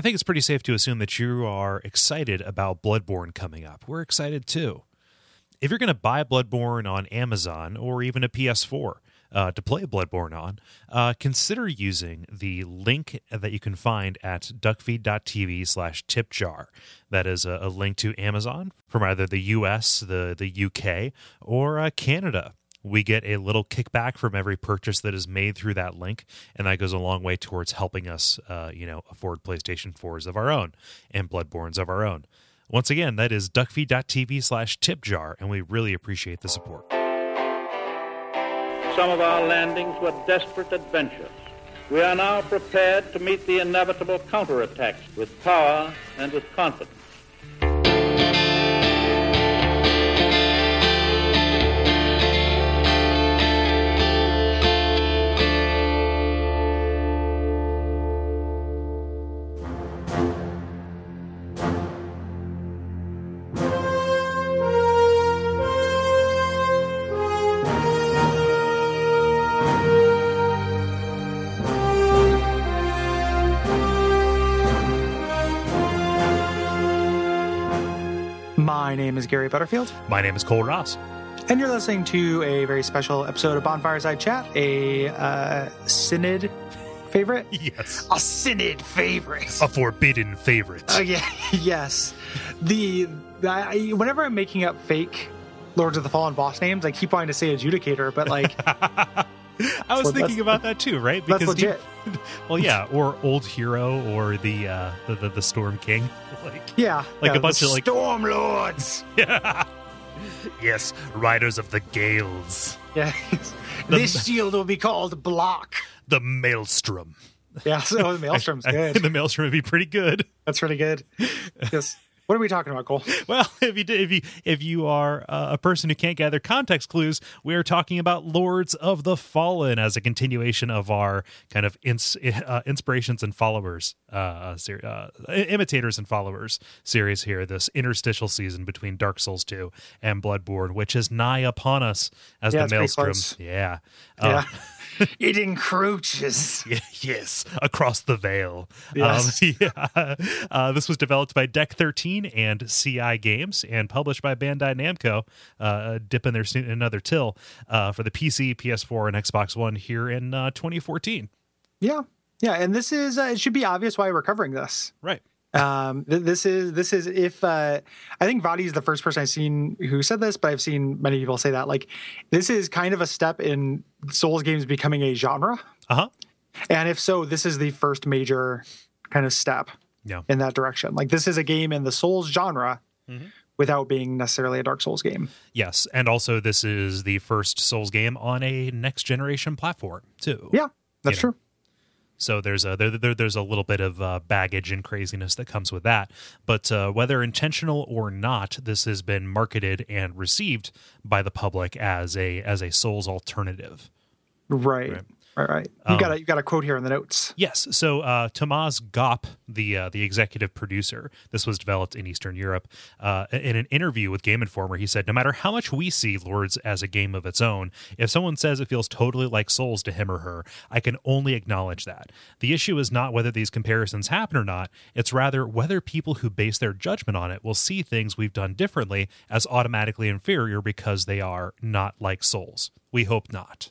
I think it's pretty safe to assume that you are excited about Bloodborne coming up. We're excited too. If you're going to buy Bloodborne on Amazon or even a PS4, uh, to play Bloodborne on, uh, consider using the link that you can find at duckfeed.tv slash tipjar. That is a, a, link to Amazon from either the US, the, the UK, or uh, Canada. We get a little kickback from every purchase that is made through that link, and that goes a long way towards helping us, uh, you know, afford PlayStation 4s of our own and Bloodborns of our own. Once again, that is duckfeed.tv slash tipjar, and we really appreciate the support. Some of our landings were desperate adventures. We are now prepared to meet the inevitable counterattacks with power and with confidence. Butterfield. My name is Kole Ross. And you're listening to a very special episode of Bonfireside Chat, a uh, Synod favorite? Yes. A Synod favorite. A forbidden favorite. Oh, yeah. yes. The, I, whenever I'm making up fake Lords of the Fallen boss names, I keep wanting to say Adjudicator, but like. I was thinking about that too, right? Because that's legit. You, well, yeah, or Old Hero, or the uh, the, the, the Storm King, like yeah, like yeah, a bunch of like Storm Lords. Yeah. yes, Riders of the Gales. Yeah, this shield will be called Block. The Maelstrom. Yeah, so the Maelstrom's good. the Maelstrom would be pretty good. That's pretty good. Yes. What are we talking about, Kole? Well, if you if you if you are uh, a person who can't gather context clues, we are talking about Lords of the Fallen as a continuation of our kind of ins, uh, inspirations and followers, uh, ser- uh, imitators and followers series here. This interstitial season between Dark Souls two and Bloodborne, which is nigh upon us as yeah, the Maelstrom. Yeah, yeah. it encroaches. yes, across the veil. Yes. Um, yeah. Uh, this was developed by Deck 13 and CI Games and published by Bandai Namco, uh, dipping their in another till uh, for the PC, PS4, and Xbox One here in uh, 2014. Yeah. Yeah. And this is, uh, it should be obvious why we're covering this. Right um th- this is this is if uh i think Vaati is the first person i've seen who said this but i've seen many people say that like this is kind of a step in souls games becoming a genre uh-huh and if so this is the first major kind of step yeah. in that direction like this is a game in the souls genre mm-hmm. without being necessarily a dark souls game yes and also this is the first souls game on a next generation platform too yeah that's you know? true so there's a there, there there's a little bit of uh, baggage and craziness that comes with that. But uh, whether intentional or not, this has been marketed and received by the public as a as a Souls alternative. Right. right. All right, you um, got a you got a quote here in the notes. Yes, so uh, Tomasz Gop, the uh, the executive producer, this was developed in Eastern Europe. Uh, in an interview with Game Informer, he said, "No matter how much we see Lords as a game of its own, if someone says it feels totally like Souls to him or her, I can only acknowledge that. The issue is not whether these comparisons happen or not; it's rather whether people who base their judgment on it will see things we've done differently as automatically inferior because they are not like Souls. We hope not."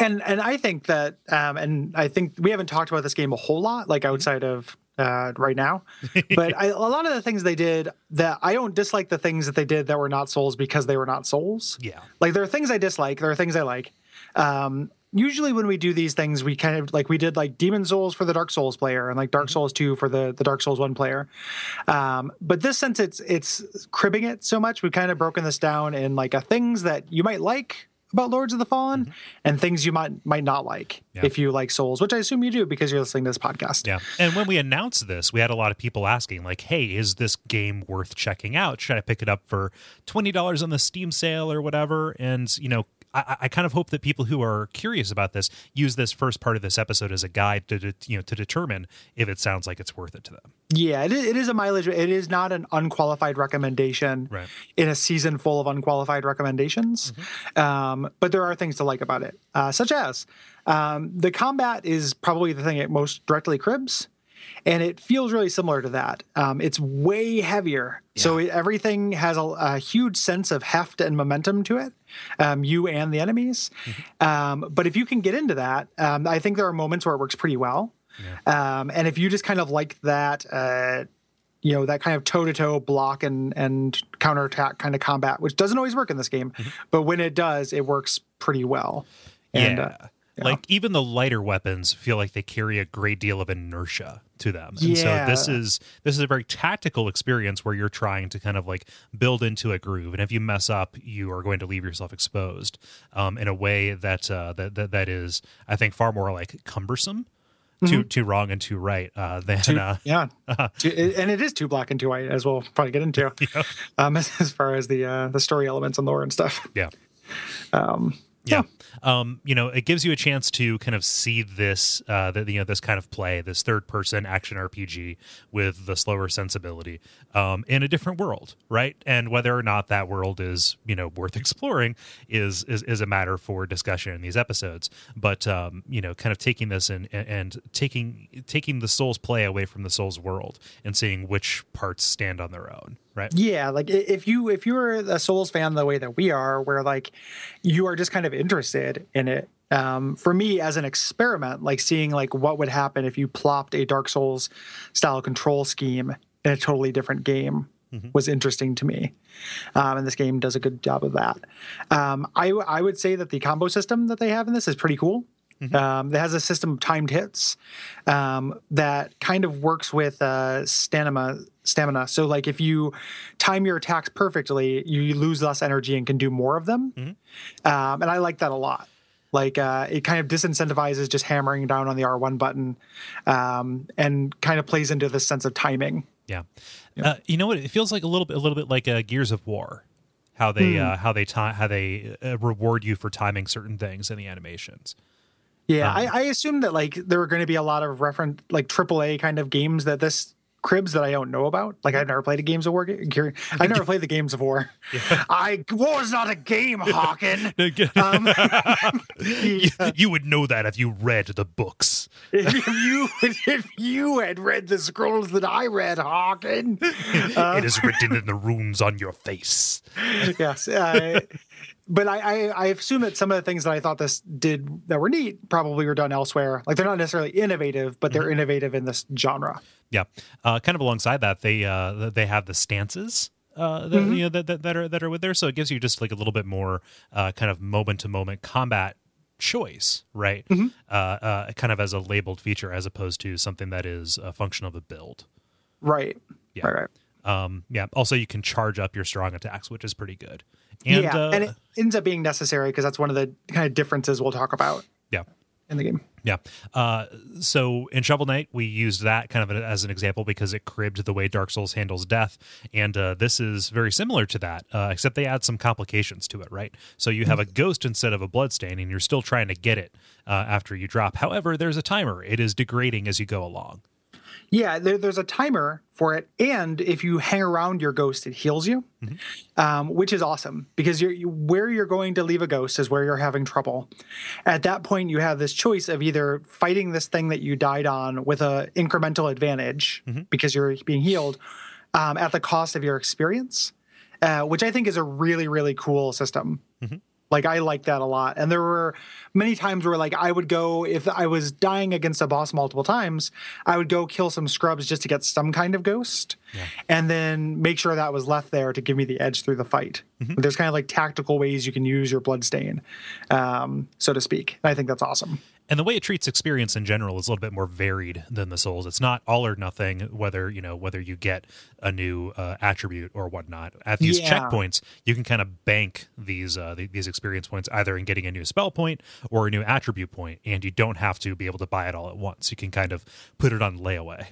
And and I think that, um, and I think we haven't talked about this game a whole lot, like mm-hmm. outside of uh, right now. But I, a lot of the things they did that I don't dislike the things that they did that were not souls because they were not souls. Yeah, like there are things I dislike, there are things I like. Um, usually when we do these things, we kind of like we did like Demon Souls for the Dark Souls player and like Dark mm-hmm. Souls two for the the Dark Souls one player. Um, but this since it's it's cribbing it so much, we've kind of broken this down in like a things that you might like about Lords of the Fallen mm-hmm. and things you might might not like yeah. if you like Souls, which I assume you do because you're listening to this podcast. Yeah. And when we announced this, we had a lot of people asking, like, hey, is this game worth checking out? Should I pick it up for $20 on the Steam sale or whatever? And, you know, I, I, kind of hope that people who are curious about this use this first part of this episode as a guide to, you know to determine if it sounds like it's worth it to them. Yeah, it is, it is a mileage. It is not an unqualified recommendation right. in a season full of unqualified recommendations. Mm-hmm. Um, but there are things to like about it, uh, such as um, the combat is probably the thing it most directly cribs. And it feels really similar to that. Um, it's way heavier, so it, everything has a, a huge sense of heft and momentum to it. Um, you and the enemies, um, but if you can get into that, um, I think there are moments where it works pretty well. Um, and if you just kind of like that, uh, you know, that kind of toe to toe block and and counterattack kind of combat, which doesn't always work in this game, but when it does, it works pretty well. And, yeah. uh, Like even the lighter weapons feel like they carry a great deal of inertia to them. And Yeah. so this is this is a very tactical experience where you're trying to kind of like build into a groove. And if you mess up, you are going to leave yourself exposed um, in a way that, uh, that that that is, I think, far more like cumbersome. Too too wrong and too right uh, than uh, yeah, Two- and it is too black and too white, as we'll probably get into. Um, as, as far as the uh, the story elements and lore and stuff. Yeah. Um, yeah. Um, you know, it gives you a chance to kind of see this, uh, the, you know, this kind of play, this third person action RPG with the slower sensibility, um, in a different world, right? And whether or not that world is, you know, worth exploring is, is, is a matter for discussion in these episodes. But, um, you know, kind of taking this and, and taking, taking the soul's play away from the soul's world and seeing which parts stand on their own, right? Yeah, like if you if you're a Souls fan the way that we are, where like you are just kind of interested in it. Um, for me, as an experiment, like seeing like what would happen if you plopped a Dark Souls style control scheme in a totally different game was interesting to me. Um, and this game does a good job of that. Um, I I would say that the combo system that they have in this is pretty cool. Um, it has a system of timed hits um, that kind of works with uh, stamina. Stamina. So, like, if you time your attacks perfectly, you lose less energy and can do more of them. Um, and I like that a lot. Like, uh, it kind of disincentivizes just hammering down on the R1 button, um, and kind of plays into the sense of timing. Yeah. Uh, you know what? It feels like a little bit, a little bit like uh, Gears of War, how they, uh, how they, ti how they uh, reward you for timing certain things in the animations. Yeah, I, I assume that like there are going to be a lot of reference like AAA kind of games that this cribs that I don't know about. Like I've never played a Games of War. ga- ga- I never played the Games of War. I war's not a game, Hawken. Um, you, you would know that if you read the books. if you if you had read the scrolls that I read, Hawken. it is written in the runes on your face. yes. Uh, but I, I, I assume that some of the things that I thought this did that were neat probably were done elsewhere. Like they're not necessarily innovative, but they're innovative in this genre. Yeah. Uh, kind of alongside that, they uh, they have the stances. Uh, that, you know that, that that are that are with there, so it gives you just like a little bit more uh, kind of moment to moment combat choice, right? Uh, uh, kind of as a labeled feature, as opposed to something that is a function of a build. Right. Yeah. Right. Right. Um, yeah. Also, you can charge up your strong attacks, which is pretty good. And, yeah, uh, and it ends up being necessary because that's one of the kind of differences we'll talk about yeah. in the game. Yeah. Uh, so in Shovel Knight, we used that kind of as an example because it cribbed the way Dark Souls handles death. And uh, this is very similar to that, uh, except they add some complications to it, right? So you have a ghost instead of a bloodstain, and you're still trying to get it uh, after you drop. However, there's a timer, it is degrading as you go along. Yeah, there, there's a timer for it, and if you hang around your ghost, it heals you, um, which is awesome because you're, you, where you're going to leave a ghost is where you're having trouble. At that point, you have this choice of either fighting this thing that you died on with a incremental advantage because you're being healed um, at the cost of your experience, uh, which I think is a really really cool system. Like I like that a lot. And there were many times where like I would go if I was dying against a boss multiple times, I would go kill some scrubs just to get some kind of ghost and then make sure that was left there to give me the edge through the fight. There's kind of like tactical ways you can use your bloodstain, um, so to speak. And I think that's awesome. And the way it treats experience in general is a little bit more varied than the Souls. It's not all or nothing. Whether you know whether you get a new uh, attribute or whatnot at these Yeah. checkpoints, you can kind of bank these uh, th- these experience points either in getting a new spell point or a new attribute point, and you don't have to be able to buy it all at once. You can kind of put it on layaway.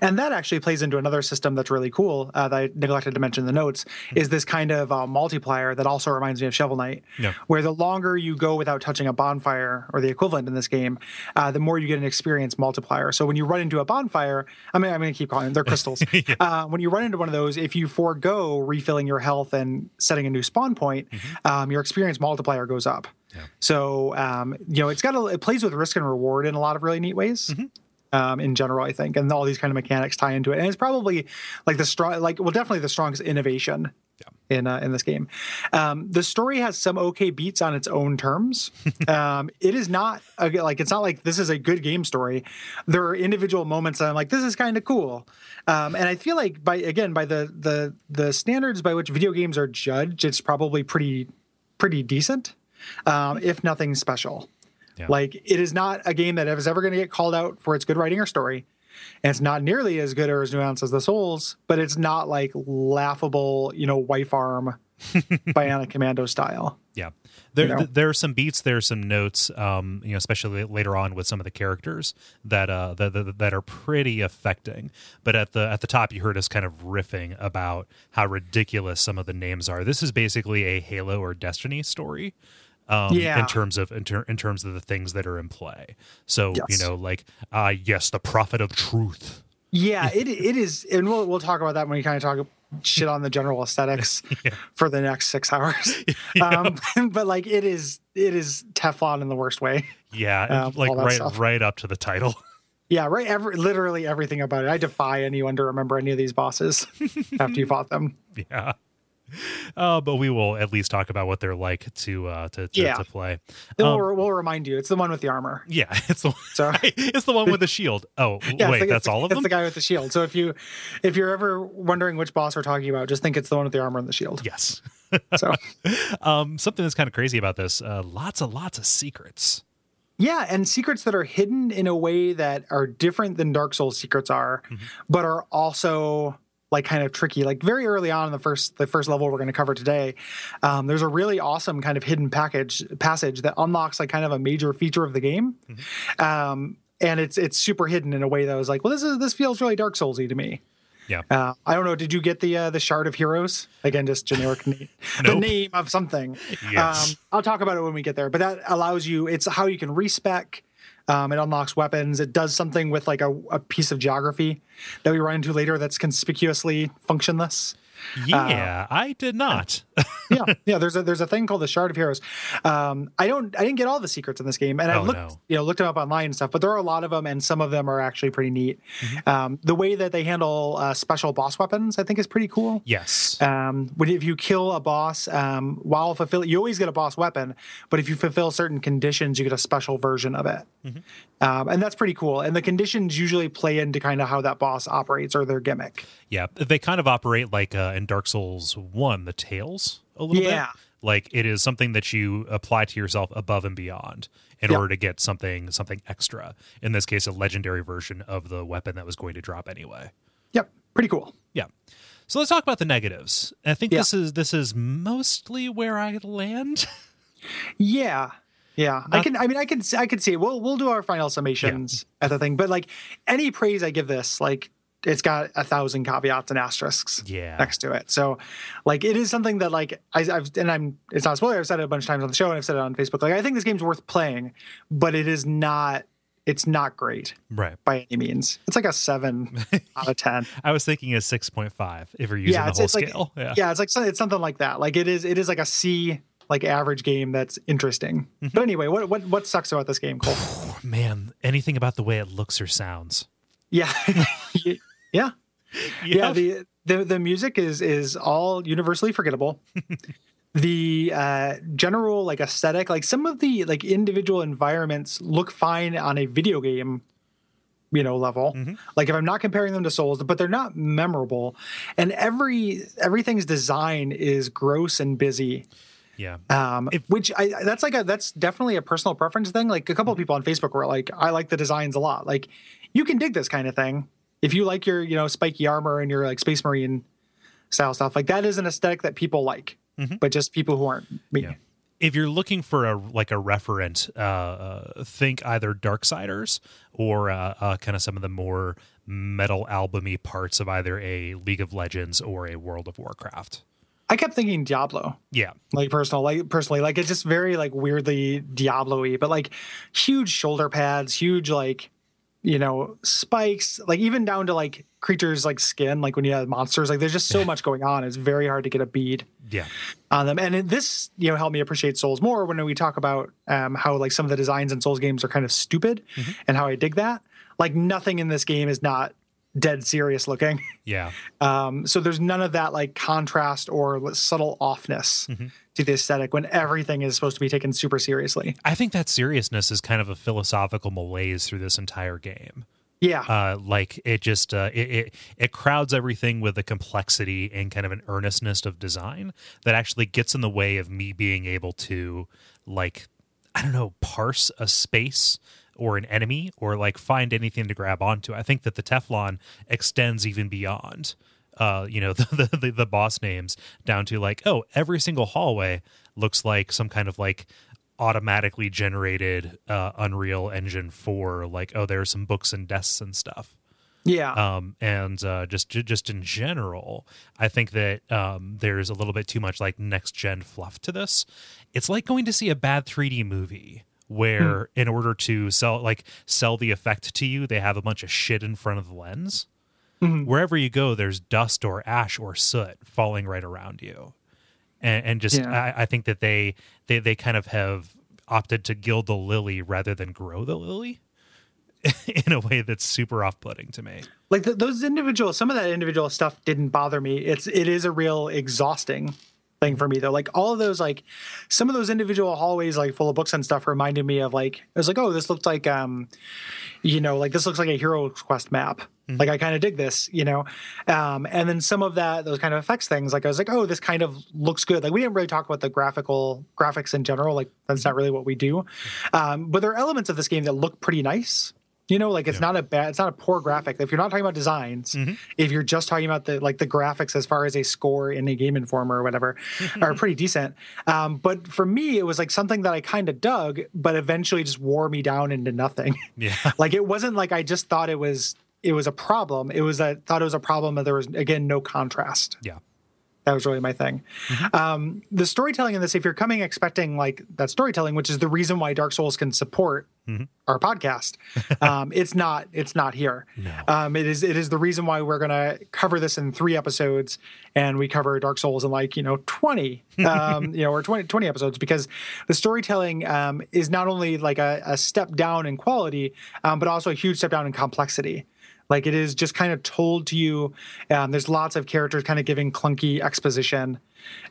And that actually plays into another system that's really cool uh, that I neglected to mention in the notes is this kind of uh, multiplier that also reminds me of Shovel Knight, Yeah. where the longer you go without touching a bonfire or the equivalent in this game, uh, the more you get an experience multiplier. So when you run into a bonfire, I mean, I'm going to keep calling them, they're crystals. uh, when you run into one of those, if you forego refilling your health and setting a new spawn point, um, your experience multiplier goes up. So um, you know, it's got a, it plays with risk and reward in a lot of really neat ways. Um, in general, I think, and all these kind of mechanics tie into it. And it's probably like the strong, like well, definitely the strongest innovation Yeah. in uh, in this game. Um, the story has some okay beats on its own terms. um, it is not a, like it's not like this is a good game story. There are individual moments that I'm like, this is kind of cool, um, and I feel like by again by the the the standards by which video games are judged, it's probably pretty pretty decent, um, if nothing special. Yeah. Like it is not a game that is ever going to get called out for its good writing or story. And it's not nearly as good or as nuanced as the Souls, but it's not like laughable, you know, wife arm Bionic Commando style. Yeah, there You know? th- there are some beats, there are some notes, um, you know, especially later on with some of the characters that uh that, that that are pretty affecting. But at the at the top, you heard us kind of riffing about how ridiculous some of the names are. This is basically a Halo or Destiny story. Um, Yeah. in terms of in, ter- in terms of the things that are in play, so you know, like uh yes, the prophet of truth. Yeah, it it is, and we'll we'll talk about that when we kind of talk shit on the general aesthetics for the next six hours. Um, but like it is it is Teflon in the worst way. Yeah, Um, like right stuff. right up to the title. Yeah, right. Every, literally everything about it. I defy anyone to remember any of these bosses after you fought them. yeah. Uh, but we will at least talk about what they're like to uh, to, to, Yeah. to play. Um, we'll, we'll remind you. It's the one with the armor. Yeah, it's the So- it's the one with the shield. Oh, Yeah, wait, the- that's all of them. it's the guy with the shield. So if you if you're ever wondering which boss we're talking about, just think it's the one with the armor and the shield. yes. So Um, something that's kind of crazy about this. Uh, lots and lots of secrets. yeah, and secrets that are hidden in a way that are different than Dark Souls secrets are, Mm-hmm. but are also like kind of tricky. Like very early on in the first the first level we're going to cover today, um, there's a really awesome kind of hidden package passage that unlocks like kind of a major feature of the game. Mm-hmm. Um, and it's it's super hidden in a way that was like, well, this is this feels really Dark Soulsy to me. Yeah. Uh, I don't know. Did you get the uh, the shard of heroes? Again, just generic name. The name of something. Yes. Um, I'll talk about it when we get there. But that allows you. It's how you can respec. Um, it unlocks weapons. It does something with like a, a piece of geography that we run into later that's conspicuously functionless. Yeah, I did not. yeah, yeah. There's a there's a thing called the Shard of Heroes. Um, I don't I didn't get all the secrets in this game, and I Oh, looked no. you know looked them up online and stuff. But there are a lot of them, and some of them are actually pretty neat. Mm-hmm. Um, the way that they handle uh, special boss weapons, I think, is pretty cool. yes. Um, when if you kill a boss um, while fulfill, you always get a boss weapon, but if you fulfill certain conditions, you get a special version of it, um, and that's pretty cool. And the conditions usually play into kind of how that boss operates or their gimmick. Yeah, they kind of operate like uh, in Dark Souls One, the tails a little Yeah. bit. Like it is something that you apply to yourself above and beyond in Yep. order to get something something extra. In this case, a legendary version of the weapon that was going to drop anyway. Yep, pretty cool. Yeah. So let's talk about the negatives. I think Yeah. this is this is mostly where I land. Yeah. Yeah, I can. I mean, I can. I can see. it. We'll we'll do our final summations at the thing. But like any praise I give this, like it's got a thousand caveats and asterisks Yeah. next to it. So, like, it is something that like I, I've and I'm. It's not a spoiler. I've said it a bunch of times on the show, and I've said it on Facebook. Like, I think this game's worth playing, but it is not. It's not great right. by any means. It's like a seven out of ten. I was thinking a six point five if you're using the it's, whole it's like scale. yeah. yeah, it's like it's something like that. Like it is. It is like a C like average game that's interesting. Mm-hmm. But anyway, what what what sucks about this game, Kole? Man, anything about the way it looks or sounds. Yeah, yeah, yeah. The, the the music is is all universally forgettable. the uh, general like aesthetic, like some of the like individual environments look fine on a video game, you know, level. Like if I'm not comparing them to Souls, but they're not memorable, and every everything's design is gross and busy. yeah. Um, If- which I that's like a that's definitely a personal preference thing. Like a couple of people on Facebook were like, I like the designs a lot. Like you can dig this kind of thing if you like your you know spiky armor and your like space marine style stuff. Like that is an aesthetic that people like, but just people who aren't me. Yeah. if you're looking for a like a referent, uh, uh, think either Darksiders or uh, uh, kind of some of the more metal albumy parts of either a League of Legends or a World of Warcraft. I kept thinking Diablo. Yeah, like personal like personally like it's just very like weirdly diablo-y but like huge shoulder pads huge like you know spikes like even down to like creatures like skin like when you have monsters like there's just so much going on. It's very hard to get a bead. Yeah, on them and this you know helped me appreciate souls more when we talk about um how like some of the designs in souls games are kind of stupid and how i dig that. Like nothing in this game is not dead serious looking. Yeah. Um, so there's none of that like contrast or subtle offness to the aesthetic when everything is supposed to be taken super seriously. I think that seriousness is kind of a philosophical malaise through this entire game. Yeah. Uh, like it just uh, it, it it crowds everything with a complexity and kind of an earnestness of design that actually gets in the way of me being able to like I don't know parse a space or an enemy or like find anything to grab onto. I think that the Teflon extends even beyond uh, you know the, the the boss names down to like oh every single hallway looks like some kind of like automatically generated uh, Unreal Engine 4 like oh there are some books and desks and stuff yeah. um, and uh, just just in general, I think that um, there's a little bit too much like next gen fluff to this. It's like going to see a bad 3D movie where, hmm. in order to sell like sell the effect to you, they have a bunch of shit in front of the lens. Mm-hmm. Wherever you go, there's dust or ash or soot falling right around you, and, and just Yeah. I, I think that they they they kind of have opted to gild the lily rather than grow the lily in a way that's super off-putting to me. like th those individual some of that individual stuff didn't bother me it's it is a real exhausting thing for me though. Like all of those like some of those individual hallways like full of books and stuff reminded me of like it was like oh this looks like um you know like this looks like a hero quest map. Like i kind of dig this you know? Um and then some of that those kind of effects things like i was like oh this kind of looks good. Like we didn't really talk about the graphical graphics in general like that's not really what we do. Um but there are elements of this game that look pretty nice you know, like it's not a bad, it's not a poor graphic. If you're not talking about designs, if you're just talking about the like the graphics as far as a score in a Game Informer or whatever, are pretty decent. Um, but for me, it was like something that I kind of dug, but eventually just wore me down into nothing. Yeah. like it wasn't like I just thought it was it was a problem. It was I thought it was a problem that there was again no contrast. Yeah. That was really my thing. Um, the storytelling in this, if you're coming expecting like that storytelling, which is the reason why Dark Souls can support our podcast, um, it's not. It's not here. Um, it is. It is the reason why we're going to cover this in three episodes, and we cover Dark Souls in like you know twenty, um, you know, or 20, 20 episodes because the storytelling um, is not only like a, a step down in quality, um, but also a huge step down in complexity. Like it is just kind of told to you. Um, there's lots of characters kind of giving clunky exposition.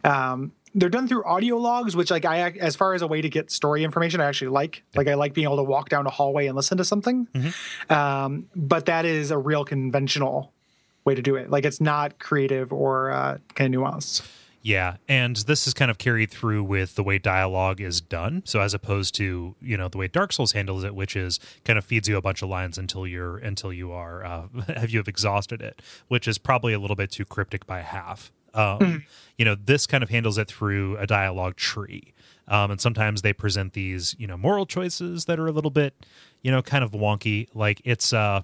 Um, they're done through audio logs, which like I, as far as a way to get story information, I actually like. Like I like being able to walk down a hallway and listen to something. Um, but that is a real conventional way to do it. Like it's not creative or uh, kind of nuanced. Yeah, and this is kind of carried through with the way dialogue is done. So as opposed to you know the way Dark Souls handles it, which is kind of feeds you a bunch of lines until you're until you are uh, have you have exhausted it, which is probably a little bit too cryptic by half. Um, You know, this kind of handles it through a dialogue tree, um, and sometimes they present these you know moral choices that are a little bit you know kind of wonky. Like it's uh,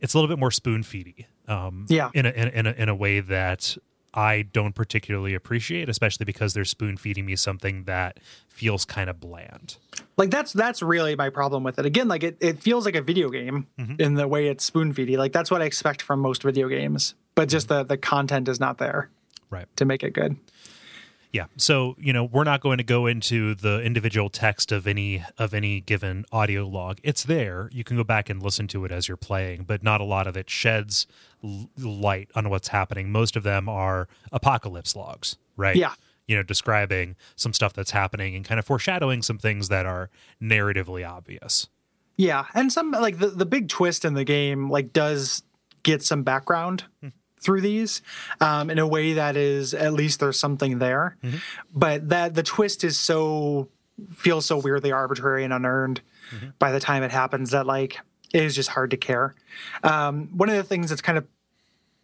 it's a little bit more spoon feedy. Um, Yeah. in a in a in a way that I don't particularly appreciate, especially because they're spoon feeding me something that feels kind of bland. Like that's that's really my problem with it. Again, like it, it feels like a video game mm-hmm. in the way it's spoon feedy. Like that's what I expect from most video games. But just mm-hmm. the the content is not there Right. to make it good. Yeah. So, you know, we're not going to go into the individual text of any of any given audio log. It's there. You can go back and listen to it as you're playing, but not a lot of it sheds l- light on what's happening. Most of them are apocalypse logs, right? Yeah. You know, describing some stuff that's happening and kind of foreshadowing some things that are narratively obvious. Yeah, and some like the the big twist in the game like does get some background hmm. Through these um, in a way that is at least there's something there, but that the twist is so feels so weirdly arbitrary and unearned by the time it happens that like it is just hard to care. Um, one of the things that's kind of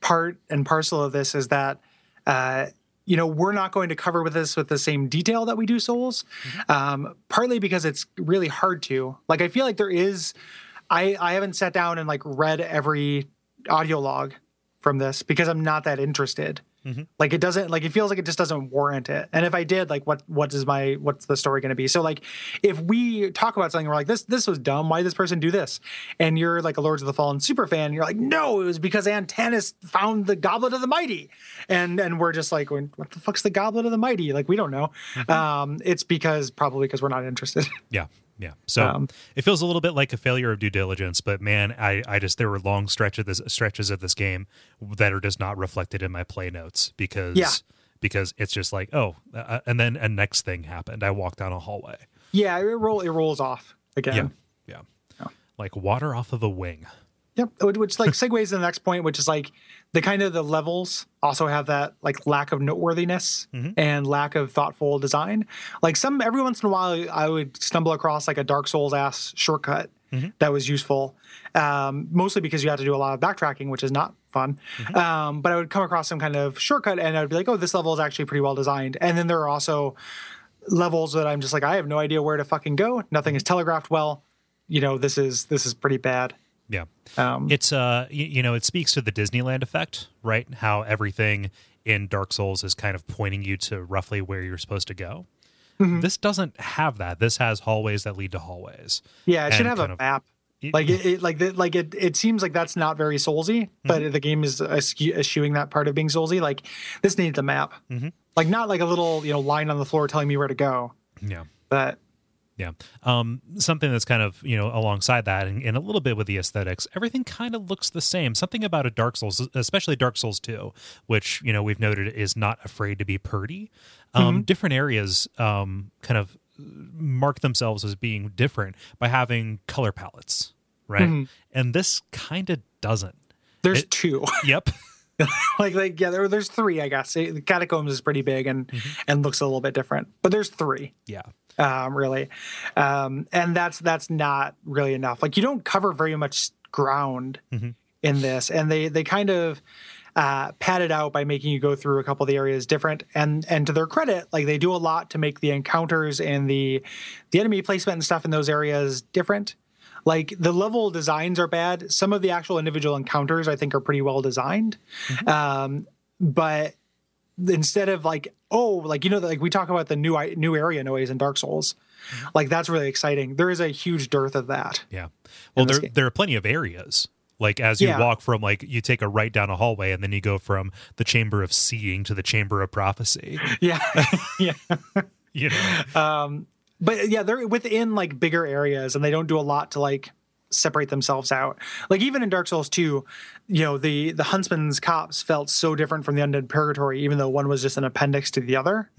part and parcel of this is that uh, you know we're not going to cover with this with the same detail that we do souls um, partly because it's really hard to. Like i feel like there is i i haven't sat down and like read every audio log from this because i'm not that interested. Like it doesn't like it feels like it just doesn't warrant it. And if i did like what what is my what's the story going to be? So like if we talk about something we're like this this was dumb. Why did this person do this? And you're like a lords of the fallen super fan. You're like no it was because Antanas found the goblet of the mighty. And and we're just like what the fuck's the goblet of the mighty? Like we don't know. Um it's because probably because we're not interested. Yeah. Yeah. So Um, it feels a little bit like a failure of due diligence, but man, I, I just there were long stretches of this stretches of this game that are just not reflected in my play notes because Yeah. because it's just like oh, uh, and then a next thing happened. I walked down a hallway. Yeah, it roll it rolls off again. Yeah. Yeah. Like water off of a wing. Yep, which- which like segues to the next point, which is like the kind of the levels also have that like lack of noteworthiness and lack of thoughtful design. Like some every once in a while, I would stumble across like a Dark Souls ass shortcut that was useful, um, mostly because you had to do a lot of backtracking, which is not fun. Um, but I would come across some kind of shortcut, and I'd be like, "Oh, this level is actually pretty well designed." And then there are also levels that I'm just like, I have no idea where to fucking go. Nothing is telegraphed well. You know, this is this is pretty bad. Yeah. Um, It's uh you, you know, it speaks to the Disneyland effect, right? How everything in Dark Souls is kind of pointing you to roughly where you're supposed to go. Mm-hmm. This doesn't have that. This has hallways that lead to hallways. Yeah, it should have a of- map. It- Like it, it like the, like it. It seems like that's not very Soulsy, but Mm-hmm. the game is eschew- eschewing that part of being Soulsy. Like this needs a map, Mm-hmm. like not like a little you know line on the floor telling me where to go. Yeah. But Yeah. Um, something that's kind of, you know, alongside that and, and a little bit with the aesthetics, everything kind of looks the same. Something about a Dark Souls, especially Dark Souls 2, which, you know, we've noted is not afraid to be purdy. Um, Different areas um, kind of mark themselves as being different by having color palettes, right? And this kind of doesn't. there's It- two. Yep. like like yeah, there, there's three. I guess the catacombs is pretty big and Mm-hmm. and looks a little bit different, but there's three. yeah. Um, really, um, and that's that's not really enough. Like you don't cover very much ground in this, and they they kind of uh, pad it out by making you go through a couple of the areas different. And and to their credit, like they do a lot to make the encounters and the the enemy placement and stuff in those areas different. Like the level designs are bad. Some of the actual individual encounters I think are pretty well designed, um, but instead of like oh like you know like we talk about the new new area noise in Dark Souls, like that's really exciting. There is a huge dearth of that. Yeah. Well, there game. there are plenty of areas. Like as you Yeah. walk from like you take a right down a hallway and then you go from the chamber of seeing to the chamber of prophecy. Yeah, yeah. You know. Um, but yeah, they're within like bigger areas, and they don't do a lot to like separate themselves out. Like even in Dark Souls 2, you know, the the Huntsman's Copse felt so different from the Undead Purgatory, even though one was just an appendix to the other.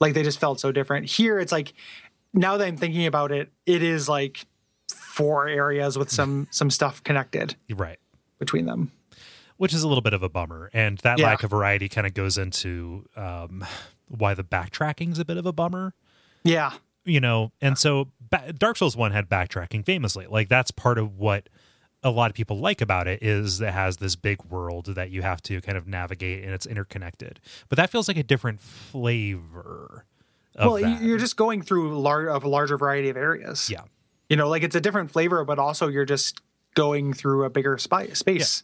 Like they just felt so different. Here, it's like now that I'm thinking about it, it is like four areas with some some stuff connected right. between them. Which is a little bit of a bummer. And that Yeah. lack of variety kind of goes into um, why the backtracking's a bit of a bummer. Yeah, you know and so ba- dark souls 1 had backtracking famously like that's part of what a lot of people like about it is it has this big world that you have to kind of navigate and it's interconnected but that feels like a different flavor of well, that. you're just going through lar- of a larger variety of areas. yeah you know like it's a different flavor but also you're just going through a bigger spi- space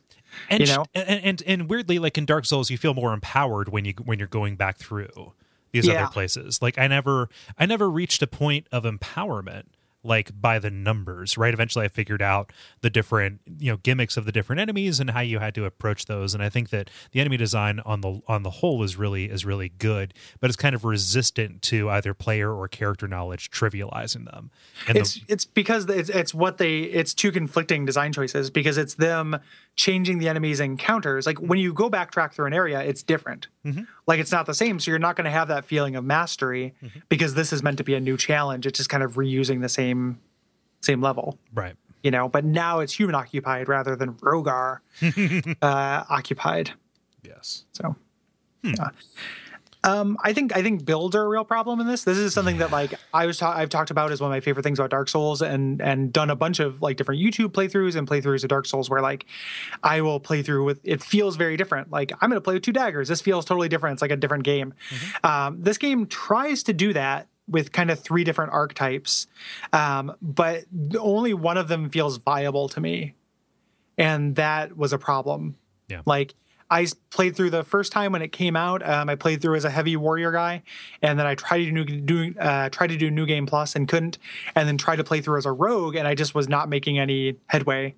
and, You know? and and and weirdly like in dark souls you feel more empowered when you when you're going back through these Yeah. other places. Like i never i never reached a point of empowerment like by the numbers right? Eventually i figured out the different you know gimmicks of the different enemies and how you had to approach those. And i think that the enemy design on the on the whole is really is really good but it's kind of resistant to either player or character knowledge trivializing them. And it's the, it's because it's it's what they it's two conflicting design choices because it's them changing the enemy's encounters like when you go backtrack through an area it's different. Mm-hmm. like it's not the same so you're not going to have that feeling of mastery Mm-hmm. because this is meant to be a new challenge. It's just kind of reusing the same same level. Right. You know but now it's human occupied rather than Rhogar uh occupied. Yes. So, yeah. Um, I think I think builds are a real problem in this. This is something that like I was ta- I've talked about as one of my favorite things about Dark Souls, and and done a bunch of like different YouTube playthroughs and playthroughs of Dark Souls where like I will play through with it feels very different. Like I'm going to play with two daggers. This feels totally different. It's like a different game. Um, this game tries to do that with kind of three different archetypes, um, but only one of them feels viable to me, and that was a problem. Yeah. Like I played through the first time when it came out. Um, I played through as a heavy warrior guy, and then I tried to do, do uh, tried to do new game plus and couldn't, and then tried to play through as a rogue, and I just was not making any headway.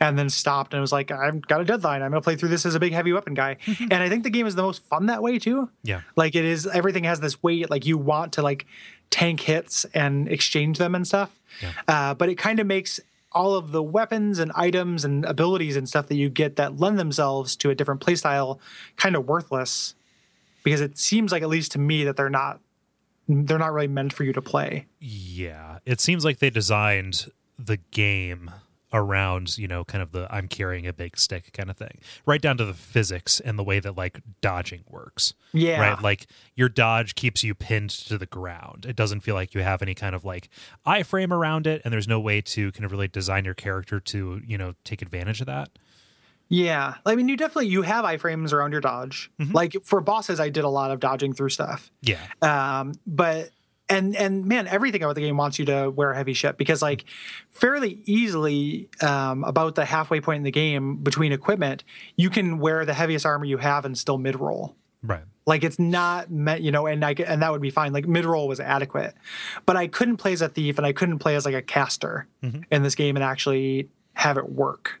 and then stopped and was like, I've got a deadline. I'm going to play through this as a big heavy weapon guy. and I think the game is the most fun that way too. Yeah. Like it is, everything has this weight. Like you want to like tank hits and exchange them and stuff. Yeah. Uh, but it kind of makes all of the weapons and items and abilities and stuff that you get that lend themselves to a different playstyle kind of worthless because it seems like at least to me that they're not they're not really meant for you to play. Yeah, it seems like they designed the game around you know kind of the i'm carrying a big stick kind of thing right down to the physics and the way that like dodging works Yeah. right like your dodge keeps you pinned to the ground it doesn't feel like you have any kind of like iframe around it and there's no way to kind of really design your character to you know take advantage of that Yeah. I mean you definitely you have iframes around your dodge. Like for bosses I did a lot of dodging through stuff. yeah um, but and and man everything about the game wants you to wear heavy shit because like fairly easily um, about the halfway point in the game between equipment you can wear the heaviest armor you have and still mid roll right. Like it's not meant you know and i and that would be fine. Like mid roll was adequate. But i couldn't play as a thief and i couldn't play as like a caster in this game and actually have it work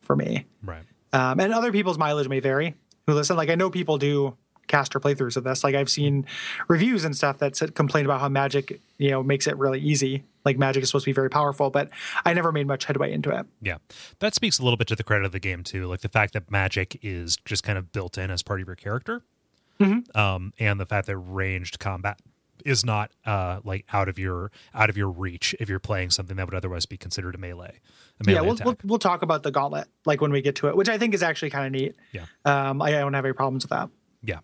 for me. Right. Um, and other people's mileage may vary. Who listen. Like I know people do caster playthroughs of this. Like I've seen reviews and stuff that said- complain about how magic, you know, makes it really easy. Like magic is supposed to be very powerful, but I never made much headway into it. Yeah. That speaks a little bit to the credit of the game too. Like the fact that magic is just kind of built in as part of your character. Um, and the fact that ranged combat is not uh like out of your out of your reach if you're playing something that would otherwise be considered a melee. A melee yeah, we'll, we'll we'll talk about the gauntlet like when we get to it, which I think is actually kind of neat. Yeah. Um, I don't have any problems with that. Yeah.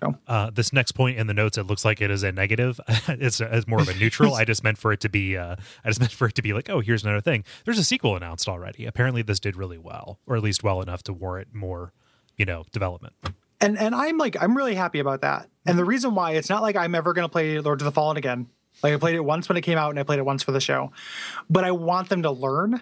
So. Uh, this next point in the notes, it looks like it is a negative. it's, it's more of a neutral. I just meant for it to be. Uh, I just meant for it to be like, oh, here's another thing. There's a sequel announced already. Apparently, this did really well, or at least well enough to warrant more, you know, development. and and I'm like I'm really happy about that. And the reason why it's not like I'm ever going to play Lords of the Fallen again. Like I played it once when it came out, and I played it once for the show. But I want them to learn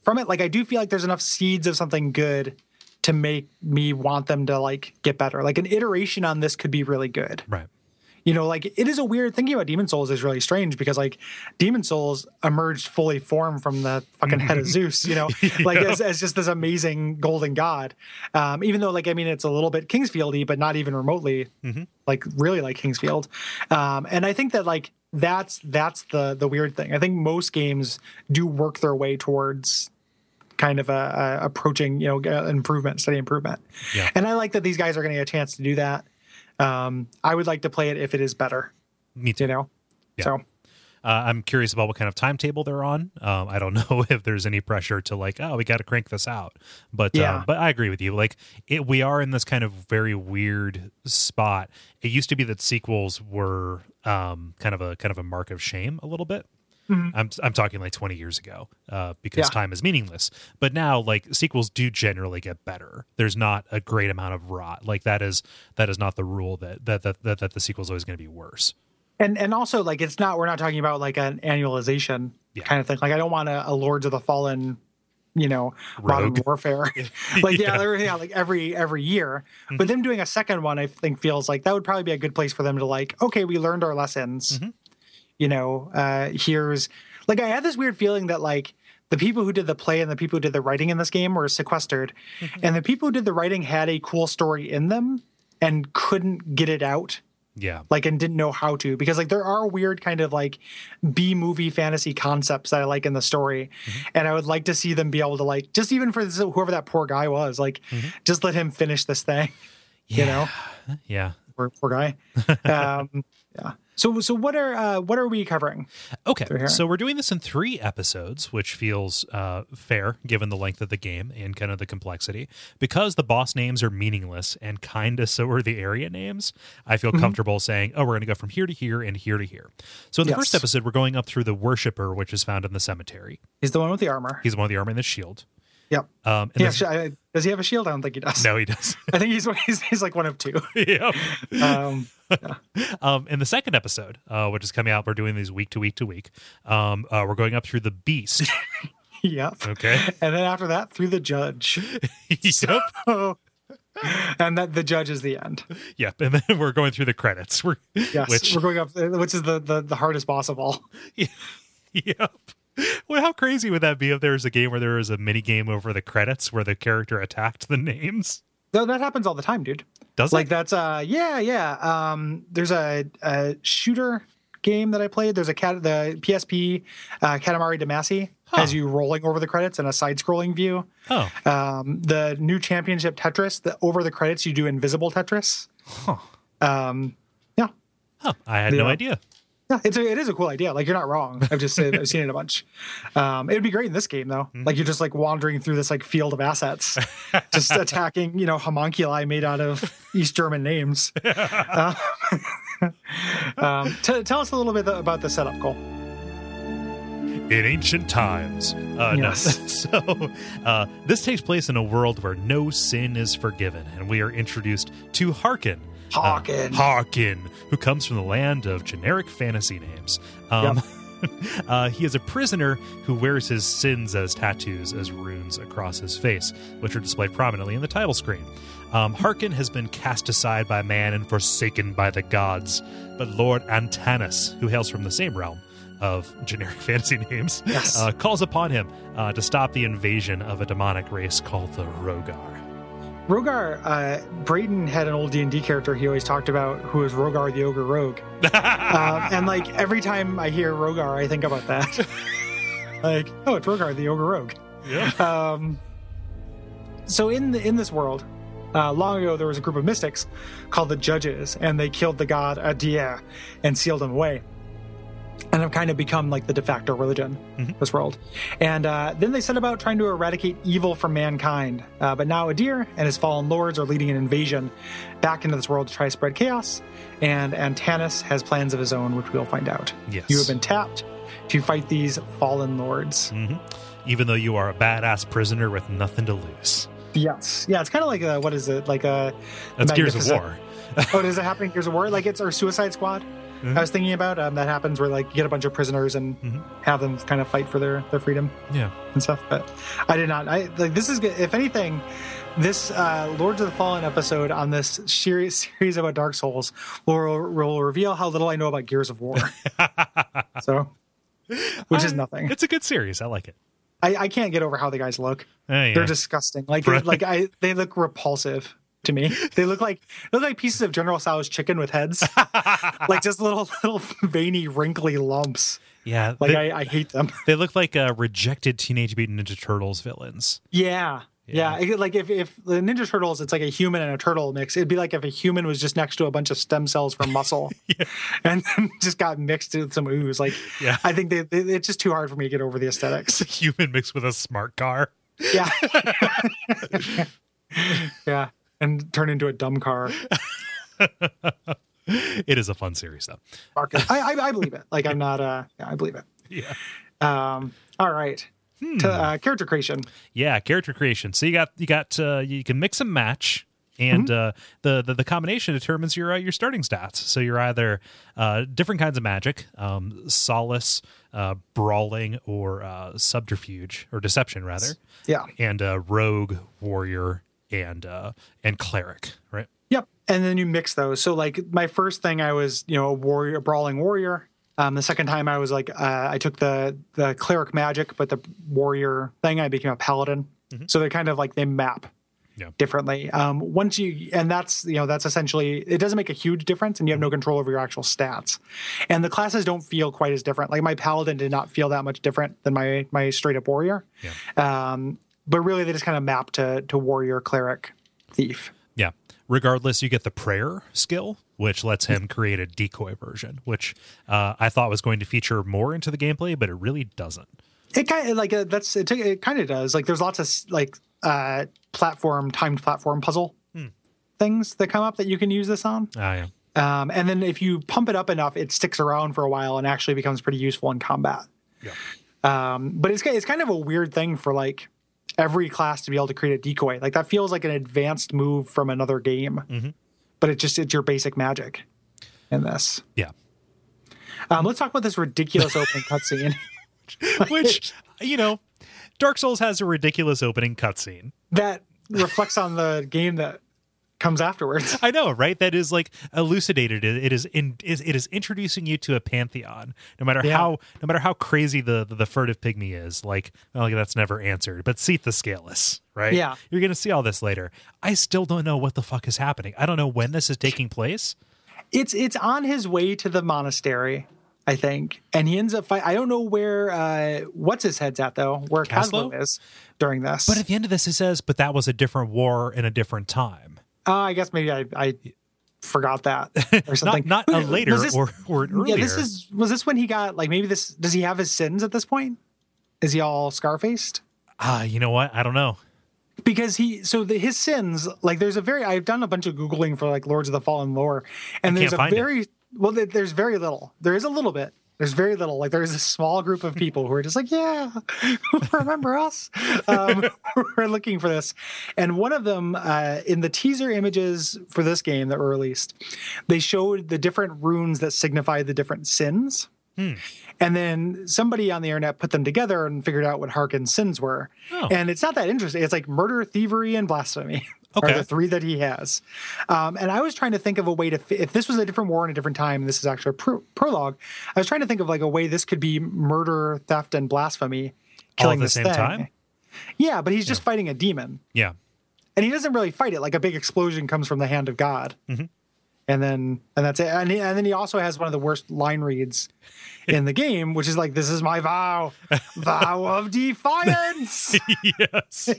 from it. Like I do feel like there's enough seeds of something good to make me want them to like get better. Like an iteration on this could be really good. Right. You know, like it is a weird thinking about Demon Souls is really strange because like Demon Souls emerged fully formed from the fucking head of Zeus, you know, like as, as just this amazing golden god. Um, even though like I mean it's a little bit Kingsfieldy, but not even remotely like really like King's Field. Um, and I think that like that's that's the the weird thing. I think most games do work their way towards kind of a, a approaching you know uh, improvement, steady improvement. Yeah. And I like that these guys are going to get a chance to do that. Um, I would like to play it if it is better, Me too. you know. Yeah. So Uh, I'm curious about what kind of timetable they're on. Um, I don't know if there's any pressure to like, oh, we got to crank this out. But Yeah. um, but I agree with you. Like, it, we are in this kind of very weird spot. It used to be that sequels were um, kind of a kind of a mark of shame a little bit. I'm I'm talking like 20 years ago, uh, because Mm-hmm. Yeah. time is meaningless. But now, like sequels do generally get better. There's not a great amount of rot. Like that is that is not the rule that that that that, that the sequel is always going to be worse. and and also like it's not we're not talking about like an annualization Yeah. kind of thing. Like I don't want a, a Lords of the Fallen, you know, modern warfare. like yeah, they're- yeah, like every every year. Mm-hmm. But them doing a second one, I think feels like that would probably be a good place for them to like, okay, we learned our lessons. Mm-hmm. You know, uh here's like I had this weird feeling that like the people who did the play and the people who did the writing in this game were sequestered, Mm-hmm. and the people who did the writing had a cool story in them and couldn't get it out Yeah. like and didn't know how to because like there are weird kind of like B movie fantasy concepts that I like in the story, and I would like to see them be able to like just even for this, whoever that poor guy was like just let him finish this thing, you know, Yeah. poor, poor guy. um, yeah. So so what are uh, what are we covering? Okay, so we're doing this in three episodes, which feels uh, fair given the length of the game and kind of the complexity. Because the boss names are meaningless and kind of so are the area names, I Mm-hmm. feel comfortable saying, oh, we're going to go from here to here and here to here. So in the Yes. first episode, we're going up through the worshiper, which is found in the cemetery. He's the one with the armor. He's one of the armor and the shield. Yep. Um, Yeah. I, does he have a shield? I don't think he does. no, he does. I think he's he's, he's like one of two. yep. Um, Um, in the second episode, uh, which is coming out, we're doing these week to week to week. Um, uh, we're going up through the beast. yep. Okay. And then after that, through the judge. yep. Oh. and that the judge is the end. Yep. And then we're going through the credits. We're Yes, which we're going up, which is the, the the hardest boss of all. yep. Well, how crazy would that be if there was a game where there was a mini game over the credits where the character attacked the names? No, that happens all the time, dude. Does like it? that's uh yeah yeah um there's a, a shooter game that i played there's a cat the psp uh katamari damacy Huh. has you rolling over the credits in a side scrolling view Oh, um the new championship tetris the over the credits you do invisible tetris huh. um yeah Huh. I had no idea. Yeah it's a, it is a cool idea like you're not wrong i've just said i've seen it a bunch um it would be great in this game though Mm-hmm. like you're just like wandering through this like field of assets just attacking you know homunculi made out of east german names Uh, um, t- tell us a little bit about the setup Kole in ancient times. Uh, Yes. No. So uh, this takes place in a world where no sin is forgiven, and we are introduced to Harkin. Uh, Harkin. Harkin, who comes from the land of generic fantasy names. Um, uh, he is a prisoner who wears his sins as tattoos, as runes across his face, which are displayed prominently in the title screen. Um, Harkin has been cast aside by man and forsaken by the gods, but Lord Antanas, who hails from the same realm, of generic fantasy names, Yes. uh, calls upon him uh, to stop the invasion of a demonic race called the Rhogar. Rhogar, uh, Brayton had an old D and D character he always talked about, who was Rogar the Ogre Rogue. um, and like every time I hear Rhogar, I think about that. like, oh, it's Rogar the Ogre Rogue. yeah. Um, so in the, in this world, uh, long ago there was a group of mystics called the Judges, and they killed the god Adyr and sealed him away, and have kind of become like the de facto religion Mhm. this world. And uh, then they set about trying to eradicate evil from mankind. Uh, but now Adyr and his fallen lords are leading an invasion back into this world to try to spread chaos. And Antanas has plans of his own, which we'll find out. Yes. You have been tapped to fight these fallen lords. hmm Even though you are a badass prisoner with nothing to lose. Yes, yeah, it's kind of like a, what is it like a That's Gears of War. oh, does it happen in Gears of War? Like it's our Suicide Squad. Mhm. I was thinking about um, that happens where like you get a bunch of prisoners and Mhm. have them kind of fight for their their freedom Yeah. and stuff. But I did not. I like this is good. If anything, this uh, Lords of the Fallen episode on this series series about Dark Souls will, will reveal how little I know about Gears of War. so, which is nothing. It's a good series. I like it. I, I can't get over how the guys look. Eh, yeah. They're disgusting. Like Right. like I they look repulsive to me. They look like they look like pieces of General Tso's chicken with heads. like just little little veiny wrinkly lumps. yeah. Like they, I, I hate them. they look like uh, rejected Teenage Mutant Ninja Turtles villains. Yeah. Yeah. Yeah, it- like if, if the Ninja Turtles, it's like a human and a turtle mix. It'd be like if a human was just next to a bunch of stem cells from muscle, and then just got mixed with some ooze. Like, Yeah. I think they, they, it's just too hard for me to get over the aesthetics. It's a human mixed with a smart car. Yeah, yeah, and turn into a dumb car. It is a fun series, though. I, I I believe it. Like I'm not. Uh, yeah, I believe it. Yeah. Um. All right. Hmm. To, uh, character creation. Yeah, character creation. So you got you got uh, you can mix and match, and uh, the, the the combination determines your uh, your starting stats. So you're either uh, different kinds of magic, um, solace, uh, brawling, or uh, subterfuge or deception, rather, Yeah. and uh, rogue, warrior, and uh, and cleric. Right. Yep. And then you mix those. So like my first thing, I was you know a warrior, a brawling warrior. Um, the second time I was like, uh, I took the the cleric magic, but the warrior thing, I became a paladin. So they're kind of like they map Yeah. differently. Um, once you, and that's you know that's essentially it doesn't make a huge difference, and you have no control over your actual stats. And the classes don't feel quite as different. Like my paladin did not feel that much different than my my straight up warrior. Yeah. Um, but really, they just kind of map to to warrior, cleric, thief. Yeah. Regardless, you get the prayer skill, which lets him create a decoy version, which uh, I thought was going to feature more into the gameplay, but it really doesn't. It kind of like uh, that's it, it kind of does. Like there's lots of like uh platform timed platform puzzle things that come up that you can use this on. Ah, yeah. Um, and then if you pump it up enough, it sticks around for a while and actually becomes pretty useful in combat. Yeah. Um, but it's it's kind of a weird thing for like every class to be able to create a decoy. Like that feels like an advanced move from another game. Mhm. But it just it's your basic magic in this. Yeah. Um, let's talk about this ridiculous opening cutscene. Which, you know, Dark Souls has a ridiculous opening cutscene. that reflects on the game that comes afterwards. I know, right? That is like elucidated. It, it is in is it is introducing you to a pantheon. No matter Yeah. how no matter how crazy the, the the furtive pygmy is, like well, that's never answered. But Seath the Scaleless, right? Yeah. you're gonna see all this later. I still don't know what the fuck is happening. I don't know when this is taking place. It's it's on his way to the monastery, I think, and he ends up fight. I don't know where uh, what's his head's at though, where Kaslo? Kaslo is during this. But at the end of this, it says, "But that was a different war in a different time." Uh, I guess maybe I, I forgot that or something. Not not a later this- or or an earlier. Yeah, this is was this when he got like maybe this does he have his sins at this point? Is he all scar faced? ah, you know what? I don't know. Because he so the, his sins like there's a very I've done a bunch of googling for like Lords of the Fallen lore and I there's a find it. very well there's very little there is a little bit there's very little like there's a small group of people who are just like yeah remember us um, we're looking for this and one of them uh, in the teaser images for this game that were released they showed the different runes that signify the different sins Hmm. and then somebody on the internet put them together and figured out what Harkin's sins were. Oh. And it's not that interesting. It's like murder, thievery, and blasphemy Okay. are the three that he has. Um, and I was trying to think of a way to, fi- if this was a different war in a different time, and this is actually a pro- prologue, I was trying to think of like a way this could be murder, theft, and blasphemy. All at Killing the this same thing. time? Yeah, but he's just fighting a demon. Yeah. And he doesn't really fight it. Like a big explosion comes from the hand of God. Mm-hmm. And then, and that's it. And, he, and then he also has one of the worst line reads in the game, which is like, "This is my vow, vow of defiance." yes.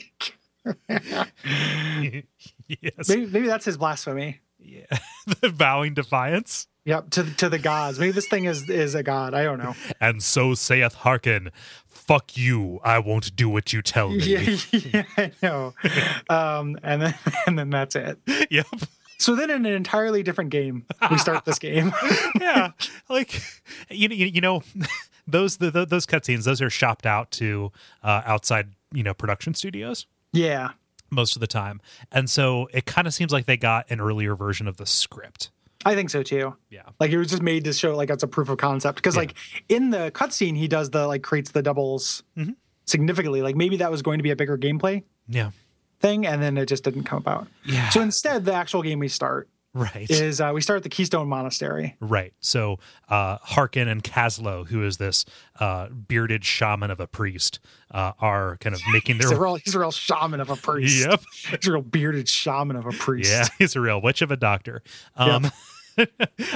yes. maybe, maybe that's his blasphemy. Yeah. the vowing defiance. Yep, to to the gods. Maybe this thing is is a god. I don't know. And so saith Harkin, fuck you, I won't do what you tell me. Yeah, yeah, I know. Um, and then and then that's it. yep. So then, in an entirely different game, we start this game. Yeah. Like you, you, you know those the, those cutscenes those are shopped out to uh, outside, you know, production studios yeah, most of the time. And so it kind of seems like they got an earlier version of the script. I think so too. Yeah. Like it was just made to show like that's a proof of concept. Because Yeah. like in the cutscene, he does the like creates the doubles Mm-hmm. significantly. Like maybe that was going to be a bigger gameplay Yeah. thing, and then it just didn't come about. Yeah. So instead, the actual game we start Right. is uh, we start at the Keystone Monastery. Right. So uh Harkin and Kaslo, who is this uh bearded shaman of a priest, uh, are kind of making He's their a real he's a real shaman of a priest. Yep. He's a real bearded shaman of a priest. Yeah, he's a real witch of a doctor. Um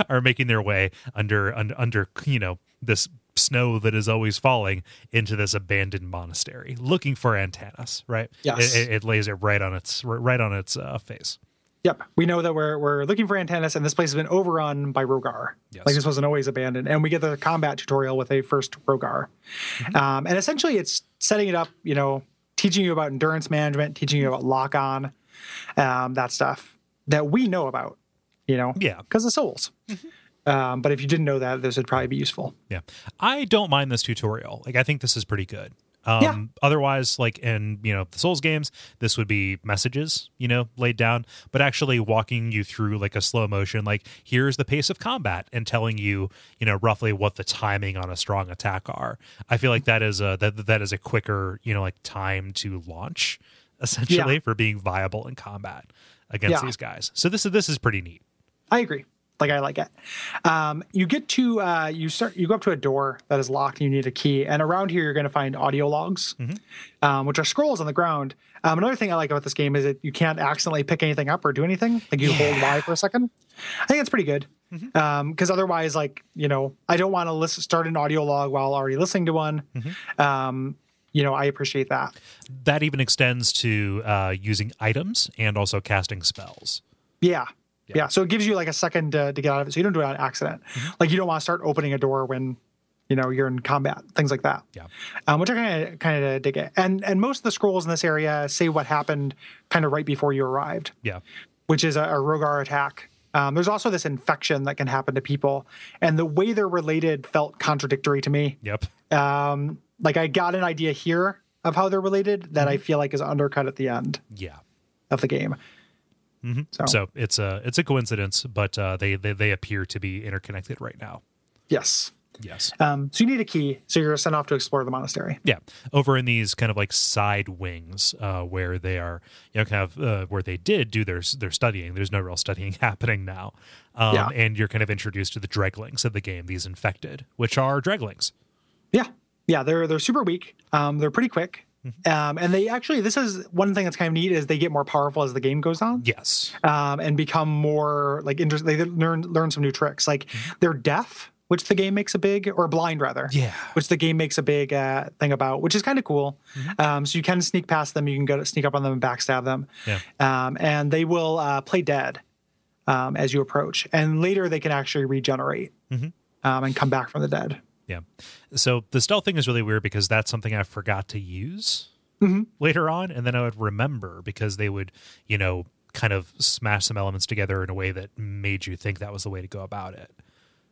are making their way under under, under you know this snow that is always falling into this abandoned monastery looking for antanas right Yes. it, it, it lays it right on its right on its uh, face Yep. We know that we're we're looking for Antanas, and this place has been overrun by Rhogar. Yes. Like this wasn't always abandoned. And we get the combat tutorial with a first Rhogar. Mm-hmm. Um, and essentially it's setting it up, you know, teaching you about endurance management, teaching you about lock on, um, that stuff that we know about, you know, Yeah. because of souls. Um, but if you didn't know that, this would probably be useful. yeah i don't mind this tutorial like i think this is pretty good um Yeah. otherwise like in you know the souls games this would be messages you know laid down but actually walking you through like a slow motion like here's the pace of combat and telling you you know roughly what the timing on a strong attack are i feel like that is a that that is a quicker you know like time to launch essentially Yeah. for being viable in combat against Yeah. these guys so this is this is pretty neat I agree. Like I like it. Um, you get to uh, you start you go up to a door that is locked and you need a key. And around here you're going to find audio logs, um, which are scrolls on the ground. Um, another thing I like about this game is that you can't accidentally pick anything up or do anything. Like you hold Y for a second. I think it's pretty good because otherwise, like you know, I don't want to start an audio log while already listening to one. Um, you know, I appreciate that. that even extends to uh using items and also casting spells Yeah. Yeah. So it gives you like a second to, to get out of it. So you don't do it on accident. Like you don't want to start opening a door when, you know, you're in combat, things like that. yeah Um, which I kind of kind of dig it. And and most of the scrolls in this area say what happened kind of right before you arrived, yeah which is a, a Rhogar attack. Um, there's also this infection that can happen to people, and the way they're related felt contradictory to me. yep Um, like I got an idea here of how they're related that I feel like is undercut at the end yeah of the game. So, So it's a it's a coincidence, but uh, they, they they appear to be interconnected right now. yes, Yes. Um, so you need a key. So you're sent off to explore the monastery. Yeah, over in these kind of like side wings uh, where they are, you know, kind of uh, where they did do their their studying. There's no real studying happening now, um, Yeah. and you're kind of introduced to the dreglings of the game, these infected, which are dreglings. Yeah, yeah, they're they're super weak. Um, they're pretty quick, um, and they actually this is one thing that's kind of neat is they get more powerful as the game goes on, Yes. um, and become more like inter- they learn learn some new tricks. Like they're deaf, which the game makes a big or blind rather, Yeah. which the game makes a big uh, thing about, which is kind of cool. Um, so you can sneak past them, you can go to sneak up on them and backstab them, Yeah. um, and they will uh, play dead um, as you approach, and later they can actually regenerate um, and come back from the dead. Yeah. So the stealth thing is really weird because that's something I forgot to use Mm-hmm. later on, and then I would remember because they would, you know, kind of smash some elements together in a way that made you think that was the way to go about it.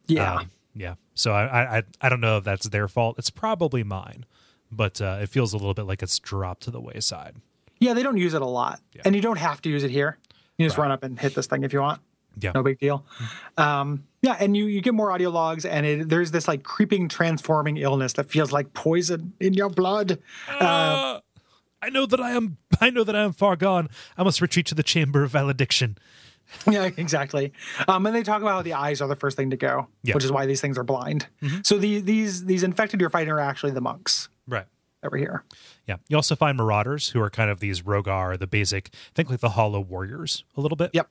Yeah. Um, yeah. So I, I I don't know if that's their fault. It's probably mine, but uh, it feels a little bit like it's dropped to the wayside. Yeah, they don't use it a lot, and you don't have to use it here. You just run up and hit this thing if you want. Yeah. No big deal. Um, yeah, and you you get more audio logs, and it, there's this like creeping, transforming illness that feels like poison in your blood. Uh, I know that I am. I know that I am far gone. I must retreat to the chamber of valediction. Yeah, exactly. Um, and they talk about how the eyes are the first thing to go, Yeah. which is why these things are blind. So the, these these infected you're fighting are actually the monks Right. over here. Yeah. You also find marauders who are kind of these Rhogar, the basic, think like the hollow warriors a little bit. Yep.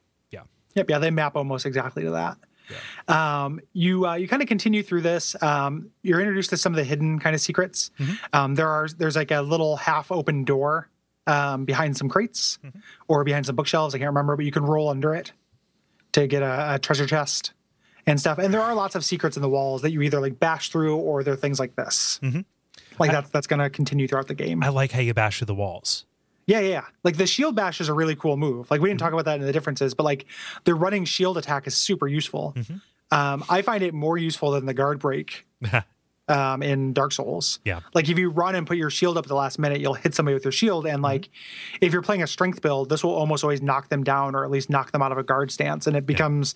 Yeah. Yep, yeah, they map almost exactly to that. Um, you uh, you kind of continue through this. Um, you're introduced to some of the hidden kind of secrets. Um, there are there's like a little half open door um, behind some crates or behind some bookshelves. I can't remember, but you can roll under it to get a, a treasure chest and stuff. And there are lots of secrets in the walls that you either like bash through or there are things like this. Like that's that's going to continue throughout the game. I like how you bash through the walls. Yeah, yeah, yeah. Like the shield bash is a really cool move. Like we didn't talk about that in the differences, but like the running shield attack is super useful. Um, I find it more useful than the guard break um, in Dark Souls. Yeah. Like if you run and put your shield up at the last minute, you'll hit somebody with your shield, and like if you're playing a strength build, this will almost always knock them down or at least knock them out of a guard stance, and it becomes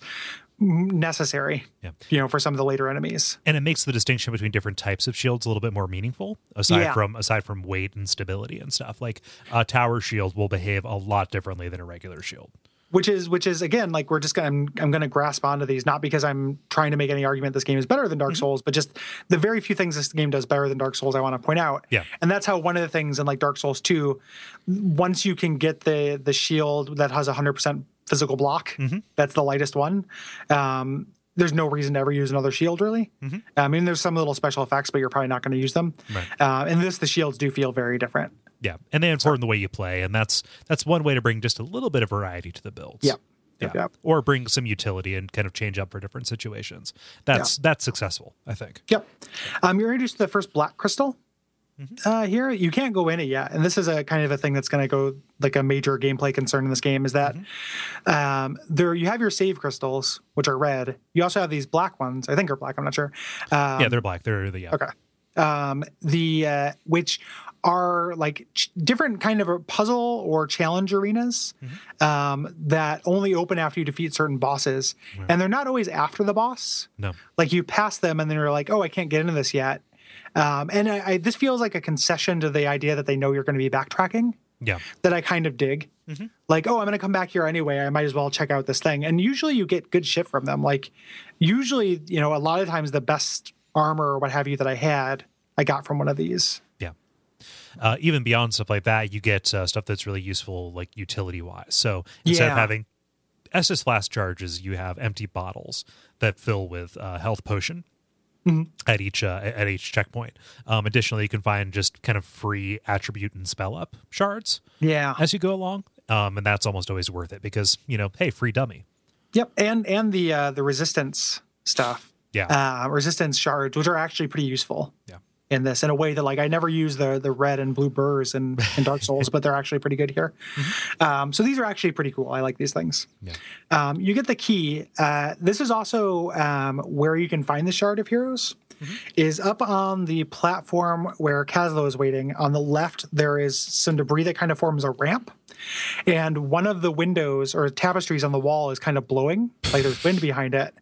necessary. Yeah. You know, for some of the later enemies. and it makes the distinction between different types of shields a little bit more meaningful aside Yeah. from aside from weight and stability and stuff like a tower shield will behave a lot differently than a regular shield which is which is again like we're just gonna I'm, I'm gonna grasp onto these not because I'm trying to make any argument this game is better than Dark mm-hmm. Souls, but just the very few things this game does better than Dark Souls I want to point out. Yeah. and that's how one of the things in like Dark Souls two, once you can get the the shield that has hundred percent physical block, that's the lightest one. Um, there's no reason to ever use another shield, really. I mean, there's some little special effects, but you're probably not going to use them. Right. Uh, and this, the shields do feel very different. yeah and they inform the way you play and that's that's one way to bring just a little bit of variety to the builds yeah Yep, yep. or bring some utility and kind of change up for different situations that's that's successful i think Yep. Um, you're introduced to the first black crystal uh, here. You can't go in it yet, and this is a kind of a thing that's going to go like a major gameplay concern in this game. Is that um, there you have your save crystals, which are red. You also have these black ones. I think are black. I'm not sure. Um, yeah they're black they're the yeah Okay. Um, the uh, which are like ch- different kind of a puzzle or challenge arenas um, that only open after you defeat certain bosses, and they're not always after the boss no like you pass them and then you're like, oh, I can't get into this yet. Um, and I, I, this feels like a concession to the idea that they know you're going to be backtracking yeah that I kind of dig. Like, oh, I'm going to come back here anyway. I might as well check out this thing. And usually you get good shit from them. Like, usually, you know, a lot of times the best armor or what have you that I had, I got from one of these. Yeah. Uh, even beyond stuff like that, you get uh, stuff that's really useful, like utility wise. So instead of having Estus flask charges, you have empty bottles that fill with uh, health potion at each uh, at each checkpoint. Um, additionally, you can find just kind of free attribute and spell up shards Yeah. as you go along, um, and that's almost always worth it because you know, hey, free dummy. Yep. And and the uh, the resistance stuff. Yeah. Uh, resistance shards, which are actually pretty useful. Yeah. In this in a way that like I never use the the red and blue burrs in, in Dark Souls, but they're actually pretty good here. Um, so these are actually pretty cool. I like these things. Yeah. Um, you get the key. Uh, this is also um, where you can find the Shard of Heroes. Is up on the platform where Kaslo is waiting. On the left, there is some debris that kind of forms a ramp, and one of the windows or tapestries on the wall is kind of blowing, like there's wind behind it.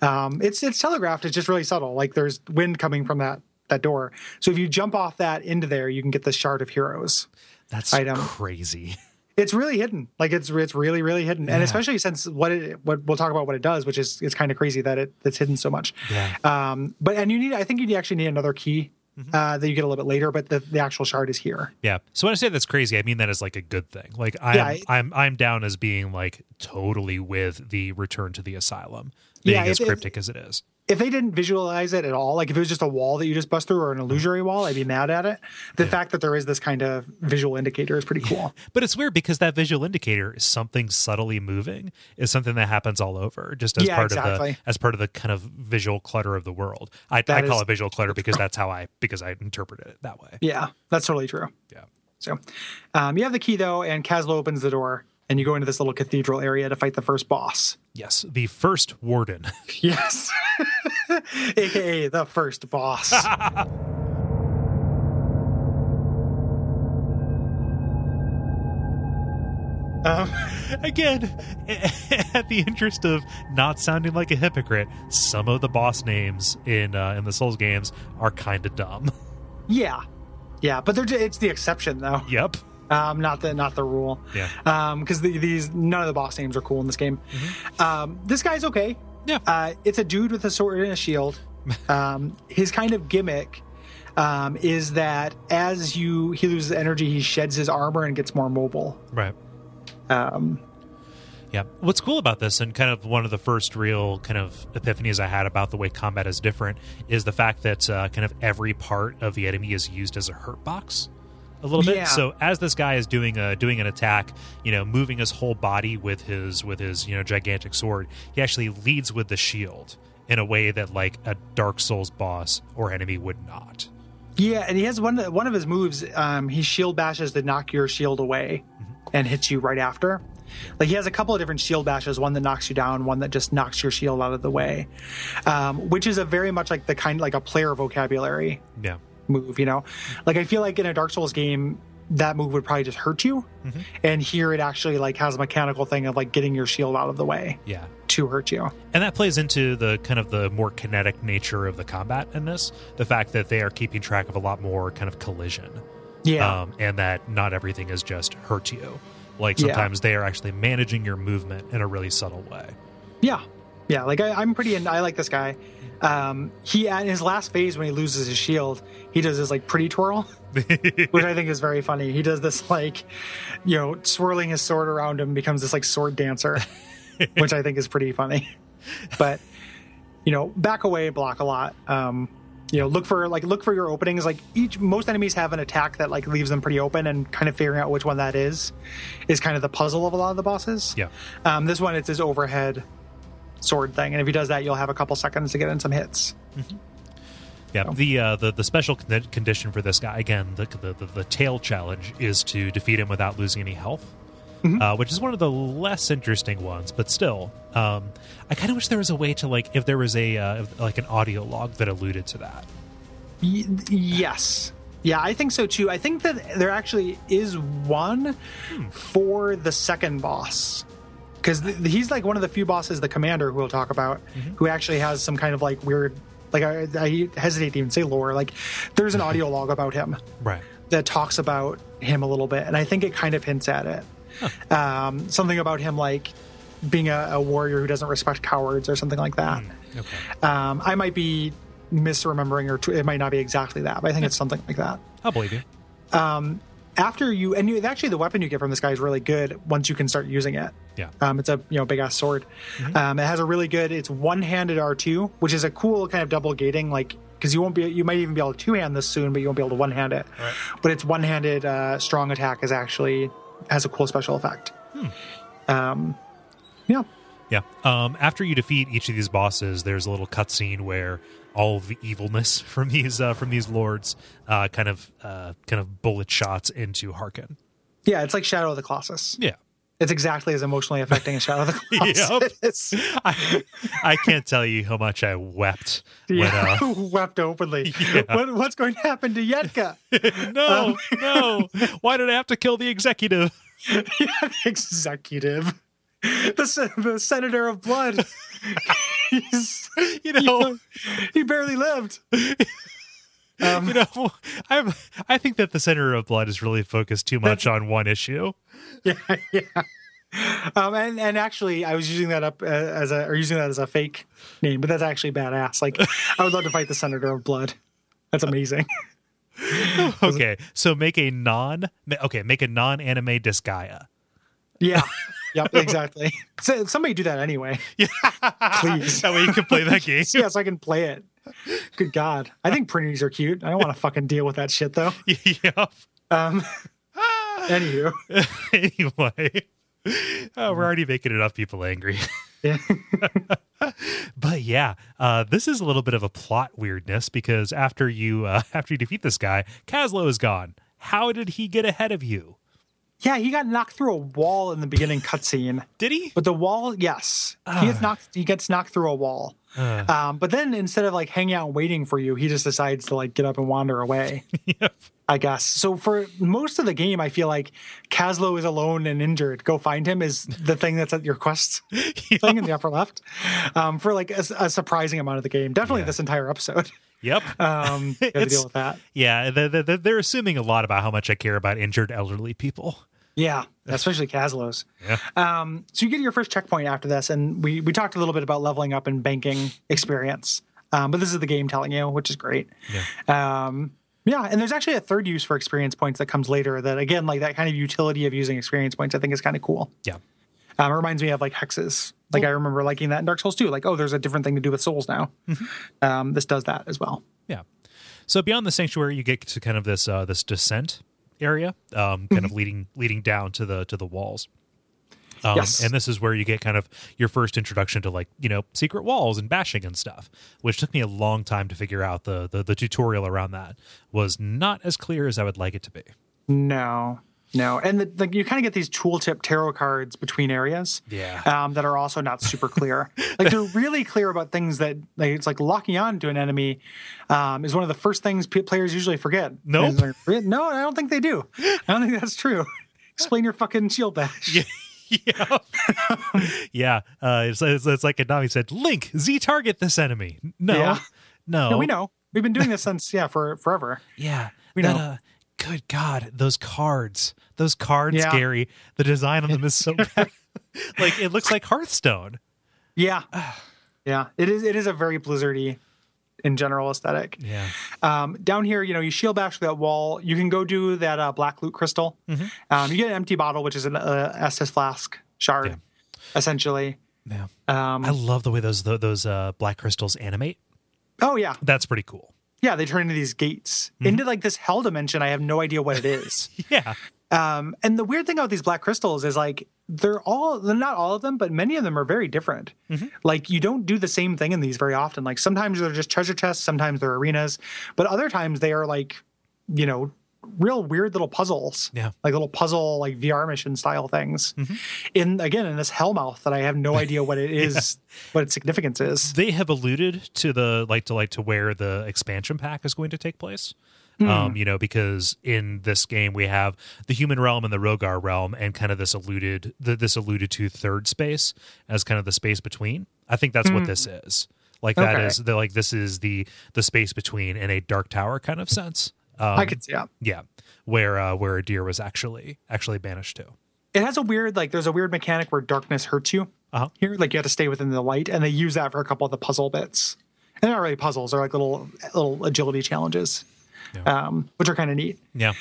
Um, it's it's telegraphed. It's just really subtle. Like there's wind coming from that that door. So if you jump off that into there, you can get the shard of heroes. That's Item. crazy. It's really hidden. Like it's it's really really hidden, and especially since what it what we'll talk about what it does, which is it's kind of crazy that it it's hidden so much. Yeah. Um, but and you need I think you actually need another key Mm-hmm. uh, that you get a little bit later, but the, the actual shard is here. Yeah. So when I say that's crazy, I mean that as like a good thing. Like I'm Yeah, I- I'm I'm down as being like totally with the return to the asylum being Yeah, as if- cryptic as it is. if they didn't visualize it at all, like if it was just a wall that you just bust through or an illusory wall, I'd be mad at it. The fact that there is this kind of visual indicator is pretty cool. But it's weird because that visual indicator is something subtly moving is something that happens all over just as Yeah, part of the as part of the kind of visual clutter of the world. I, I call is- it visual clutter because that's how I because I interpreted it that way. Yeah, that's totally true. Yeah. So um, you have the key though, and Kaslo opens the door, and you go into this little cathedral area to fight the first boss. Yes. The first warden. Yes, aka the first boss. um, Again, at the interest of not sounding like a hypocrite, some of the boss names in uh, in the Souls games are kind of dumb. yeah, yeah, but they're, it's the exception though. yep. Um, not the not the rule. Yeah. Um, because the, these none of the boss names are cool in this game. Um, this guy's okay. Yeah. Uh, it's a dude with a sword and a shield. Um, his kind of gimmick um, is that as you he loses energy, he sheds his armor and gets more mobile. Right. Um, Yeah. What's cool about this, and kind of one of the first real kind of epiphanies I had about the way combat is different, is the fact that uh, kind of every part of the enemy is used as a hurt box. A little bit. Yeah. So as this guy is doing a doing an attack, you know, moving his whole body with his with his you know gigantic sword, he actually leads with the shield in a way that like a Dark Souls boss or enemy would not. yeah, and he has one one of his moves. Um, he shield bashes to knock your shield away and hits you right after. Like he has a couple of different shield bashes, one that knocks you down, one that just knocks your shield out of the way, um, which is a very much like the kind like a player vocabulary Yeah. Move. You know, like I feel like in a Dark Souls game, that move would probably just hurt you, and here it actually like has a mechanical thing of like getting your shield out of the way Yeah. to hurt you. And that plays into the kind of the more kinetic nature of the combat in this. The fact that they are keeping track of a lot more kind of collision. Yeah, Um, and that not everything is just hurt you. Like Yeah. sometimes they are actually managing your movement in a really subtle way. yeah, yeah. Like I, I'm pretty. In, I like this guy. Um, he at his last phase when he loses his shield, he does this like pretty twirl, which I think is very funny. He does this like, you know, swirling his sword around him becomes this like sword dancer, which I think is pretty funny. But you know, back away, block a lot. Um, you know, look for like look for your openings. Like each most enemies have an attack that like leaves them pretty open, and kind of figuring out which one that is is kind of the puzzle of a lot of the bosses. Yeah. Um, this one, it's his overhead sword thing, and if he does that, you'll have a couple seconds to get in some hits. Yeah. The uh, the the special con- condition for this guy again, the, the the the tail challenge is to defeat him without losing any health. Uh, which is one of the less interesting ones, but still, um, I kind of wish there was a way to like if there was a uh, like an audio log that alluded to that. Y- yes. Yeah, I think so too. I think that there actually is one for the second boss. Because th- he's like one of the few bosses, the commander, who we'll talk about, who actually has some kind of like weird, like I, I hesitate to even say lore. Like, there's an audio log about him Right. that talks about him a little bit, and I think it kind of hints at it. Um, something about him like being a, a warrior who doesn't respect cowards or something like that. Okay. Um, I might be misremembering, or t- it might not be exactly that, but I think it's something like that. I'll believe you. After you, and you, actually, the weapon you get from this guy is really good once you can start using it. Yeah. Um, it's a you know big ass sword. Um, it has a really good. It's one handed R two, which is a cool kind of double gating, like because you won't be you might even be able to two hand this soon, but you won't be able to one hand it. Right. But its one handed uh, strong attack is actually has a cool special effect. Um, yeah. Yeah. Um, after you defeat each of these bosses, there's a little cutscene where all the evilness from these uh, from these lords uh, kind of uh, kind of bullet shots into Harkin. Yeah, it's like Shadow of the Colossus. Yeah. It's exactly as emotionally affecting as Shadow of the Colossus. Yep. I, I can't tell you how much I wept when uh, wept openly. Yeah. What, what's going to happen to Yetka? no no why did I have to kill the executive? executive, the the senator of blood. He's, You know, he barely lived. Um, you know, I'm. I think that the senator of Blood is really focused too much on one issue. yeah, yeah. Um, and and actually, I was using that up uh, as a or using that as a fake name, but that's actually badass. Like, I would love to fight the Senator of Blood. That's amazing. Okay, so make a non. Okay, make a non-anime Disgaea. Yeah. Yep. Exactly. So, somebody do that anyway. Yeah. Please. that way you can play that game. yeah, so I can play it. Good God, I think printers are cute. I don't want to fucking deal with that shit though. yeah. Um. Anywho, anyway, uh, we're already making enough people angry. yeah. but yeah, uh, this is a little bit of a plot weirdness because after you uh, after you defeat this guy, Kaslo is gone. How did he get ahead of you? Yeah, he got knocked through a wall in the beginning cutscene. Did he? But the wall, yes, he gets knocked. He gets knocked through a wall. Uh, Um, but then instead of like hanging out and waiting for you, he just decides to like get up and wander away. yep. I guess. So for most of the game, I feel like Kaslo is alone and injured. Go find him is the thing that's at your quest thing in the upper left. Um, for like a, a surprising amount of the game. Definitely Yeah. this entire episode. Yep. Um, to deal with that. Yeah, they- they- they're assuming a lot about how much I care about injured elderly people. Yeah, especially Kaslo's. Yeah. Um, so you get your first checkpoint after this, and we we talked a little bit about leveling up and banking experience. Um, but this is the game telling you, which is great. Yeah. Um, yeah, and there's actually a third use for experience points that comes later. That again, like that kind of utility of using experience points, I think is kind of cool. Yeah. Um, it reminds me of like hexes. Like I remember liking that in Dark Souls too. Like, oh, there's a different thing to do with souls now. Um, this does that as well. Yeah. So beyond the sanctuary, you get to kind of this uh, this descent area, um, kind of leading leading down to the to the walls. Um, Yes. And this is where you get kind of your first introduction to like you know secret walls and bashing and stuff, which took me a long time to figure out. The the, the tutorial around that was not as clear as I would like it to be. No, no, and the, the, you kind of get these tooltip tarot cards between areas. Yeah. um, that are also not super clear. like they're really clear about things that like it's like locking on to an enemy um, is one of the first things p- players usually forget. Nope. Like, no, I don't think they do. I don't think that's true. Explain your fucking shield dash. yeah, yeah. Uh, it's, it's, it's like Adami said, "Link, Z target this enemy." No, Yeah. no, No, we know. We've been doing this since yeah for forever. Yeah, We that, know. Uh, good God, those cards, those cards, Yeah. Gary. The design on them is so bad. like it looks like Hearthstone. Yeah, yeah. It is. It is a very blizzardy in general aesthetic. Yeah, Um, down here, you know, you shield bash that wall. You can go do that uh, black loot crystal. Mm-hmm. Um, you get an empty bottle, which is an uh, Estus flask shard, Yeah. essentially. yeah. Um, I love the way those those uh, black crystals animate. oh yeah, That's pretty cool. Yeah. They turn into these gates Mm-hmm. into like this hell dimension. I have no idea what it is. Yeah, um, and the weird thing about these black crystals is like they're all they're not all of them, but many of them are very different. Mm-hmm. Like you don't do the same thing in these very often. Like sometimes they're just treasure chests, sometimes they're arenas, but other times they are like, you know, real weird little puzzles. Yeah. Like little puzzle, like VR mission style things. Mm-hmm. In again in this hellmouth that I have no idea what it is, what its significance is. they have alluded to the like to like to where the expansion pack is going to take place. Hmm. Um, you know, because in this game we have the human realm and the Rhogar realm, and kind of this alluded the, this alluded to third space as kind of the space between. I think that's what this is. Like that Hmm. Okay. is the like this is the the space between in a Dark Tower kind of sense. Um, I could see yeah. yeah, where uh, where Adyr was actually actually banished to. It has a weird like there's a weird mechanic where darkness hurts you. Uh-huh. Here, like you have to stay within the light, and they use that for a couple of the puzzle bits. And they're not really puzzles; they're like little little agility challenges, um, which are kind of neat. Yeah.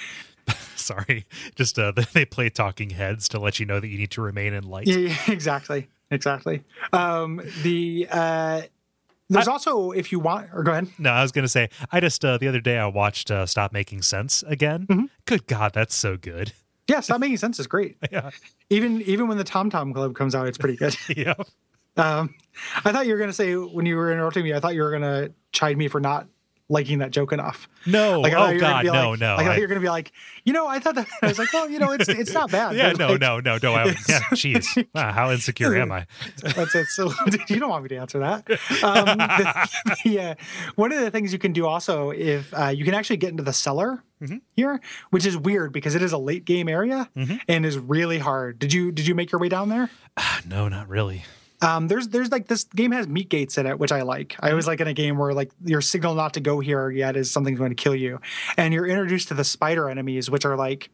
Sorry, just uh, they play talking heads to let you know that you need to remain in light. Yeah, yeah exactly, exactly. Um, the uh, there's also if you want, or go ahead. No, I was going to say, I just, uh, the other day I watched uh, Stop Making Sense again. Mm-hmm. Good God, that's so good. Yeah, stop making sense is great. Yeah. Even even when the Tom Tom Club comes out, it's pretty good. Yeah. Um, I thought you were gonna say when you were interrupting me, I thought you were gonna chide me for not liking that joke enough. No. Like, oh, you were gonna God. No, like- no. Like, I thought you're gonna be like, you know, I thought that I was like, well, you know, it's it's not bad. yeah, no, like, no, no, no. I, yeah, jeez. Wow, how insecure am I? That's it. So you don't want me to answer that. Um, the, yeah, one of the things you can do also if uh, you can actually get into the cellar Mm-hmm. here, which is weird because it is a late game area and is really hard. Did you did you make your way down there? No, not really. Um, there's there's like this game has meat gates in it, which I like. I always like in a game where like your signal not to go here yet is something's going to kill you, and you're introduced to the spider enemies, which are like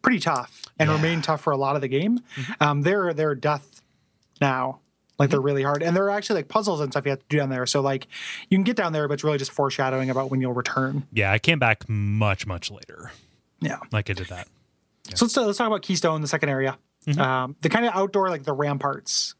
pretty tough and Yeah. remain tough for a lot of the game. Um, they're they're death now. Like they're really hard, and there are actually like puzzles and stuff you have to do down there. So like you can get down there, but it's really just foreshadowing about when you'll return. Yeah, I came back much much later. Yeah. Like I did that. So let's, let's talk about Keystone, the second area. Um, the kind of outdoor, like the ramparts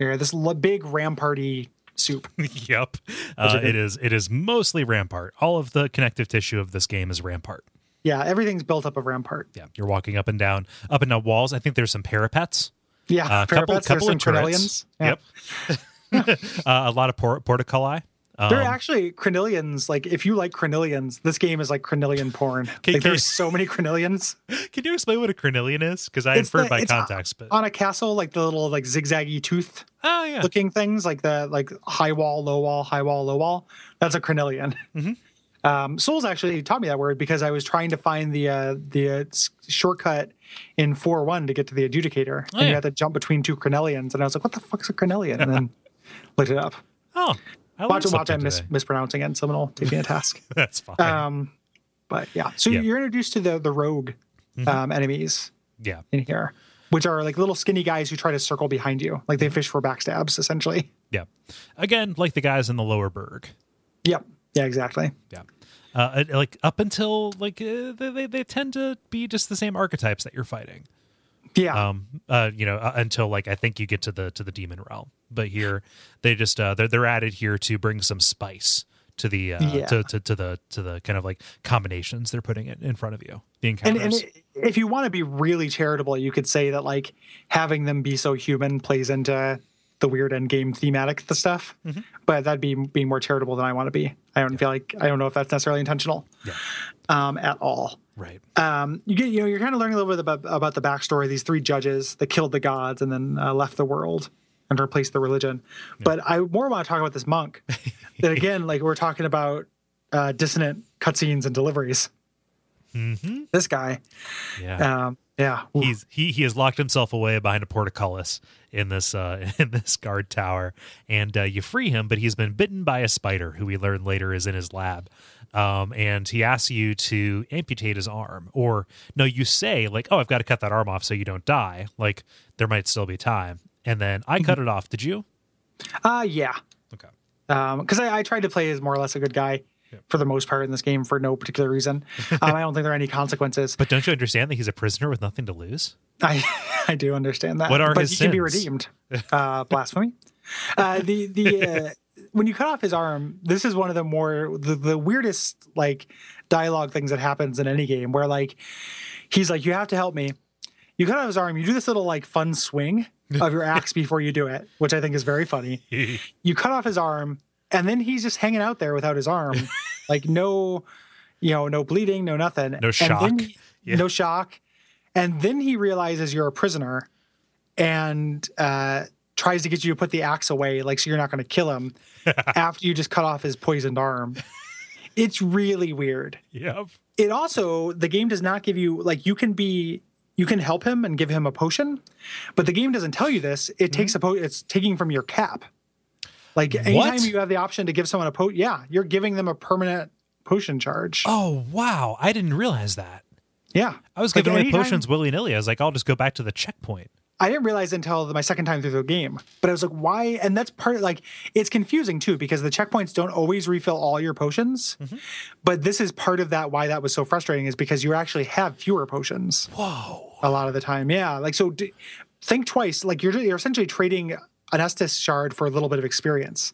area, this l- big ramparty soup. yep. Uh, it is it is mostly rampart. All of the connective tissue of this game is rampart. Yeah, everything's built up of rampart. Yeah, you're walking up and down up and down walls. I think there's some parapets. Yeah, Uh, couple parapets, couple there's of turrets. Yeah. Yep. uh, a lot of por- porticoli. Um, There are actually crenillions. Like, if you like crenillions, this game is like crenillion porn. Can- like, can- there's so many crenillions can you explain what a crenillion is? Because I It's inferred the- by context, but on a castle. Like the little like zigzaggy tooth oh yeah, looking things, like the like high wall, low wall, high wall, low wall. That's a crenillion. Mm-hmm. Um, Souls actually taught me that word because I was trying to find the uh, the uh, shortcut in four one to get to the adjudicator, and yeah. you had to jump between two crenillions, and I was like, "What the fuck's a crenillion?" And then looked it up. oh, I Watch watch I'm mis- mispronouncing it, and someone will take me a task. That's fine. Um, but yeah, so. Mm-hmm. you're introduced to the the rogue um, enemies yeah, in here, which are like little skinny guys who try to circle behind you, like they fish for backstabs, essentially. yeah. Again, like the guys in the Lower Burg. Yep. Yeah. Exactly. Yeah. Uh, uh, like up until like uh, they they tend to be just the same archetypes that you're fighting. Yeah. um uh you know uh, until like i think you get to the to the demon realm but here they just uh they're, they're added here to bring some spice to the uh Yeah. to, to to the to the kind of like combinations they're putting it in front of you the and, encounters and if you want to be really charitable, you could say that like having them be so human plays into the weird end game thematic the stuff. Mm-hmm. But that'd be being more charitable than I want to be. I don't feel like I don't know if that's necessarily intentional Yeah. um, at all. Right um, you get you know you're kind of learning a little bit about, about the backstory of these three judges that killed the gods and then uh, left the world and replaced the religion. But I more want to talk about this monk. that again, like we're talking about uh, dissonant cutscenes and deliveries. mm-hmm. This guy, yeah um, yeah, he's he he has locked himself away behind a portcullis in this uh in this guard tower. And uh, you free him but he's been bitten by a spider who we learn later is in his lab. Um and he asks you to amputate his arm. Or no you say like oh i've got to cut that arm off so you don't die. Like there might still be time. And then i cut it off. Did you? Uh, yeah, okay. Um, because I, I tried to play as more or less a good guy. For the most part in this game, for no particular reason, um, I don't think there are any consequences. but don't you understand that he's a prisoner with nothing to lose I I do understand that. What are but his he can be redeemed. Uh, blasphemy. Uh, the the uh, when you cut off his arm, this is one of the more the, the weirdest like dialogue things that happens in any game where like he's like, You have to help me. You cut off his arm, you do this little like fun swing of your axe before you do it, which I think is very funny. You cut off his arm, and then he's just hanging out there without his arm. like no you know, no bleeding, no nothing. No shock. then- Yeah. No shock. And then he realizes you're a prisoner and uh, tries to get you to put the axe away, like so you're not going to kill him after you just cut off his poisoned arm. It's really weird. yep It also the game does not give you like you can be you can help him and give him a potion, but the game doesn't tell you this. It takes a po- it's taking from your cap. Like anytime What? you have the option to give someone a potion, yeah, you're giving them a permanent potion charge. oh wow i didn't realize that Yeah, i was Like, giving away potions willy-nilly i was like i'll just go back to the checkpoint I didn't realize until my second time through the game. But I was like, why? And that's part of like it's confusing too because the checkpoints don't always refill all your potions. Mm-hmm. But this is part of that why that was so frustrating is because you actually have fewer potions whoa a lot of the time. Yeah, like so. D- think twice. Like you're you're essentially trading an Estus shard for a little bit of experience.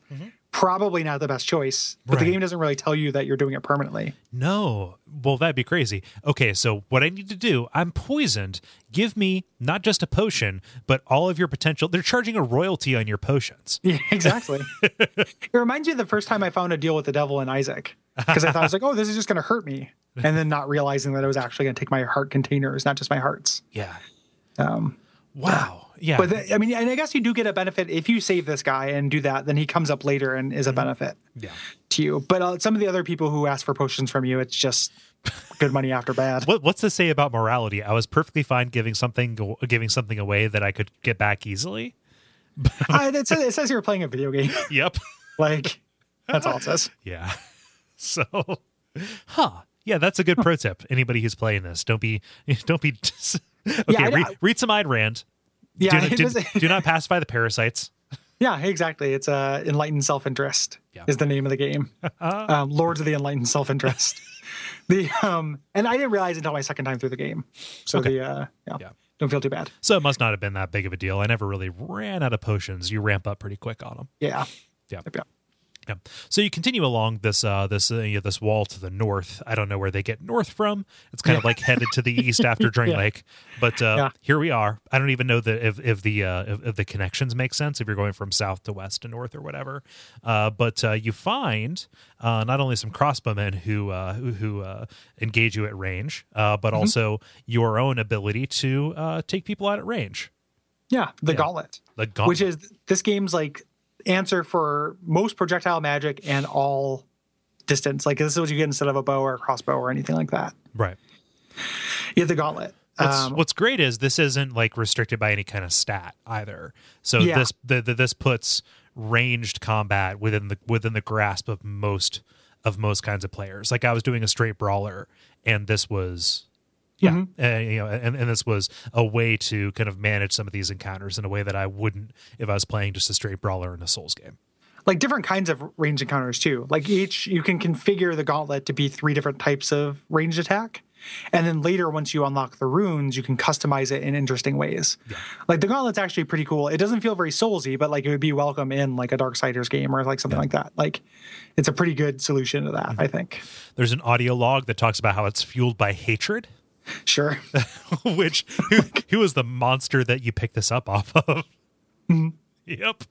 Probably not the best choice, but the game doesn't really tell you that you're doing it permanently. No. Well, that'd be crazy. Okay, so what I need to do, I'm poisoned. Give me not just a potion, but all of your potential. They're charging a royalty on your potions. Yeah, exactly. it reminds me of the first time I found a deal with the devil in Isaac because I thought I was like, oh, this is just going to hurt me, and then not realizing that it was actually going to take my heart containers, not just my hearts. Yeah. Um, Wow. Yeah. but the, I mean, and I guess you do get a benefit if you save this guy and do that. Then he comes up later and is a benefit yeah. to you. But uh, some of the other people who ask for potions from you, it's just good money after bad. What, what's to say about morality? I was perfectly fine giving something giving something away that I could get back easily. uh, it, says, it says you're playing a video game. Yep. Like that's all it says. Yeah. So, huh? Yeah, that's a good pro tip. Anybody who's playing this, don't be, don't be. okay, Yeah, read, read some Ayn Rand. Yeah, do, do, was- do not pacify the parasites. yeah, exactly. It's uh, enlightened self-interest Yeah. is the name of the game. um, Lords of the Enlightened Self-Interest. the um, and I didn't realize until my second time through the game. So Okay. the uh, yeah, Yeah. don't feel too bad. So it must not have been that big of a deal. I never really ran out of potions. You ramp up pretty quick on them. Yeah, Yeah. yeah. Yeah. So you continue along this uh, this uh, you know, this wall to the north. I don't know where they get north from. It's kind of like headed to the east after Drain Yeah. Lake, but uh, Yeah. here we are. I don't even know that if if the uh, if, if the connections make sense if you're going from south to west to north or whatever. Uh, but uh, you find uh, not only some crossbowmen who uh, who, who uh, engage you at range, uh, but also your own ability to uh, take people out at range. Yeah, the Yeah. gauntlet, The gauntlet. which is this game's like answer for most projectile magic and all distance. Like this is what you get instead of a bow or a crossbow or anything like that. right. You have the gauntlet. What's, Um, what's great is this isn't like restricted by any kind of stat either. So Yeah. this the, the, this puts ranged combat within the within the grasp of most of most kinds of players. Like I was doing a straight brawler, and this was yeah, Mm-hmm. uh, you know, and, and this was a way to kind of manage some of these encounters in a way that I wouldn't if I was playing just a straight brawler in a Souls game. like different kinds of range encounters too. Like each, you can configure the gauntlet to be three different types of ranged attack. And then later, once you unlock the runes, you can customize it in interesting ways. Like the gauntlet's actually pretty cool. It doesn't feel very soulsy, but like it would be welcome in like a Darksiders game or like something like that. Like it's a pretty good solution to that, Mm-hmm. I think. There's an audio log that talks about how it's fueled by hatred. Sure. which who, who was the monster that you picked this up off of? Mm-hmm. Yep.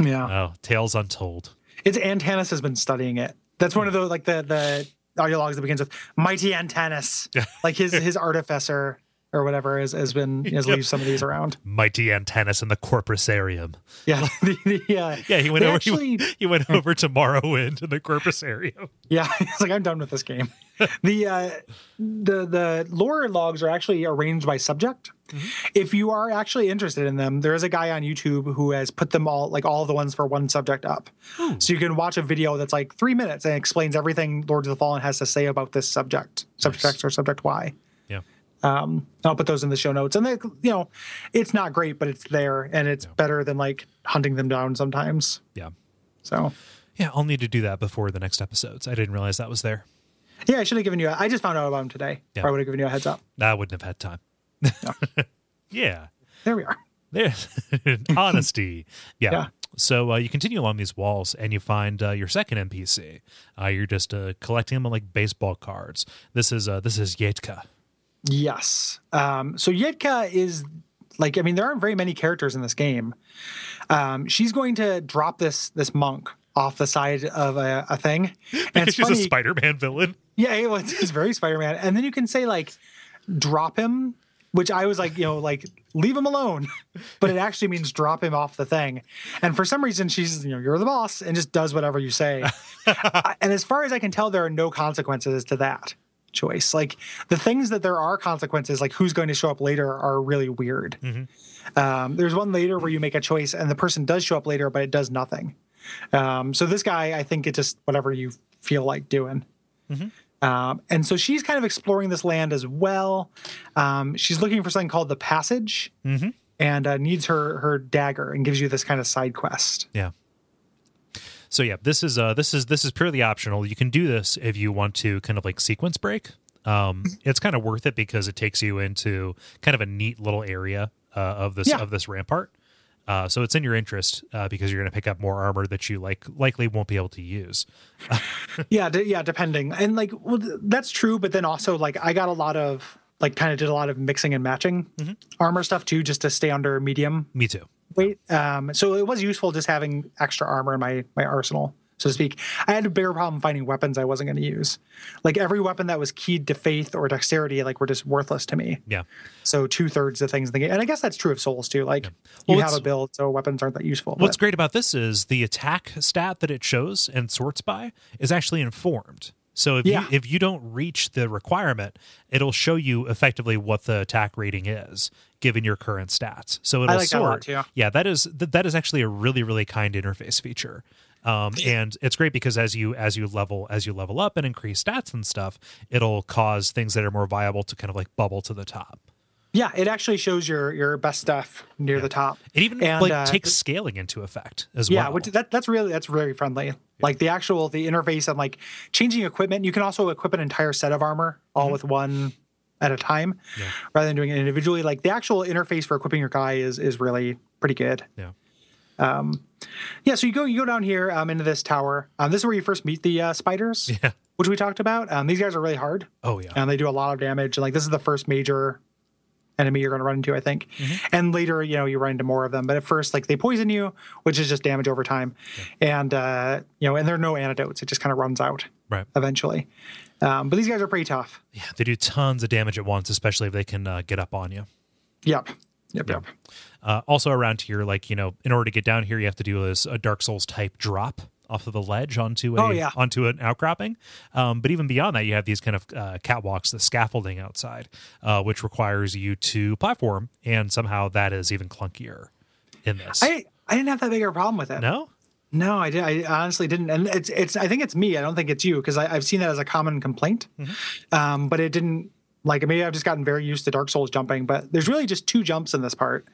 yeah. Oh, tales untold. It's Antanas has been studying it. That's one of the like the the audio logs that begins with mighty Antanas. like his his artificer or whatever has, has been has Yep. leaves some of these around. Mighty Antanas in the Corpusarium. Yeah. the, the, uh, Yeah, he went over. Actually, he, he went over to Morrowind in the Corpusarium. yeah, it's like I'm done with this game. the uh, the the lore logs are actually arranged by subject. If you are actually interested in them, there is a guy on YouTube who has put them all, like all the ones for one subject up. So you can watch a video that's like three minutes and explains everything Lords of the Fallen has to say about this subject, subject X or subject Y. Yeah. Um, I'll put those in the show notes. And they, you know, it's not great, but it's there and it's better than like hunting them down sometimes. Yeah. So Yeah, I'll need to do that before the next episodes. I didn't realize that was there. Yeah, I should have given you. A, I just found out about them today. Yeah. Or I would have given you a heads up. I wouldn't have had time. yeah. There we are. There's honesty. Yeah. Yeah. So uh, you continue along these walls and you find uh, your second NPC. Uh, you're just uh, collecting them like baseball cards. This is uh, this is Yetka. Yes. Um, so Yetka is like, I mean, there aren't very many characters in this game. Um, she's going to drop this this monk off the side of a, a thing. And it's She's funny. a Spider-Man villain. Yeah, it was, it's very Spider Man. And then you can say like, drop him, which I was like, you know, like leave him alone, but it actually means drop him off the thing. And for some reason, she's you know, you're the boss, and just does whatever you say. And as far as I can tell, there are no consequences to that choice. Like the things that there are consequences, like who's going to show up later, are really weird. Um, there's one later where you make a choice, and the person does show up later, but it does nothing. Um, so this guy, I think it just whatever you feel like doing. Um, and so she's kind of exploring this land as well. Um, she's looking for something called the Passage, and uh, needs her her dagger, and gives you this kind of side quest. Yeah. So yeah, this is uh this is this is purely optional. You can do this if you want to kind of like sequence break. Um it's kind of worth it because it takes you into kind of a neat little area uh, of this Yeah. of this rampart. Uh, so it's in your interest uh, because you're going to pick up more armor that you like likely won't be able to use. yeah, d- yeah, depending, and like well, th- that's true. But then also like I got a lot of like kind of did a lot of mixing and matching armor stuff too, just to stay under medium Me too. Wait, Um, so it was useful just having extra armor in my my arsenal, so to speak. I had a bigger problem finding weapons I wasn't going to use. Like every weapon that was keyed to faith or dexterity, like were just worthless to me. Yeah. So two thirds of things in the game, and I guess that's true of souls too. Like Well, you have a build, so weapons aren't that useful. What's but- great about this is the attack stat that it shows and sorts by is actually informed. So if Yeah. you if you don't reach the requirement, it'll show you effectively what the attack rating is given your current stats. So it'll like that sort. lot, too. Yeah, that is that, that is actually a really really kind interface feature. Um, and it's great because as you as you level as you level up and increase stats and stuff, it'll cause things that are more viable to kind of like bubble to the top. Yeah, it actually shows your your best stuff near the top. It even And, like uh, takes scaling into effect as Yeah, well. Yeah, which that that's really that's very friendly. Like the actual the interface and like changing equipment. You can also equip an entire set of armor all Mm-hmm. with one at a time, rather than doing it individually. Like the actual interface for equipping your guy is is really pretty good. yeah. Yeah, so you go you go down here um, into this tower. Um, this is where you first meet the uh, spiders, Yeah. which we talked about. Um, these guys are really hard. Oh yeah. and they do a lot of damage. Like this is the first major enemy you're going to run into, I think. Mm-hmm. And later, you know, you run into more of them. But at first, like they poison you, which is just damage over time, and uh, you know, and there are no antidotes. It just kind of runs out right. eventually. Um, but these guys are pretty tough. Yeah, they do tons of damage at once, especially if they can uh, get up on you. Yep. Yep. Yep. Uh, also around here, like you know, in order to get down here, you have to do this a Dark Souls type drop off of the ledge onto a Oh, yeah. onto an outcropping. Um, but even beyond that, you have these kind of uh, catwalks, the scaffolding outside, uh, which requires you to platform, and somehow that is even clunkier in this. I I didn't have that big of a problem with it. no, No, I did. I honestly didn't, and it's it's. I think it's me. I don't think it's you because I've seen that as a common complaint. Mm-hmm. Um, but it didn't. Like maybe I've just gotten very used to Dark Souls jumping, but there's really just two jumps in this part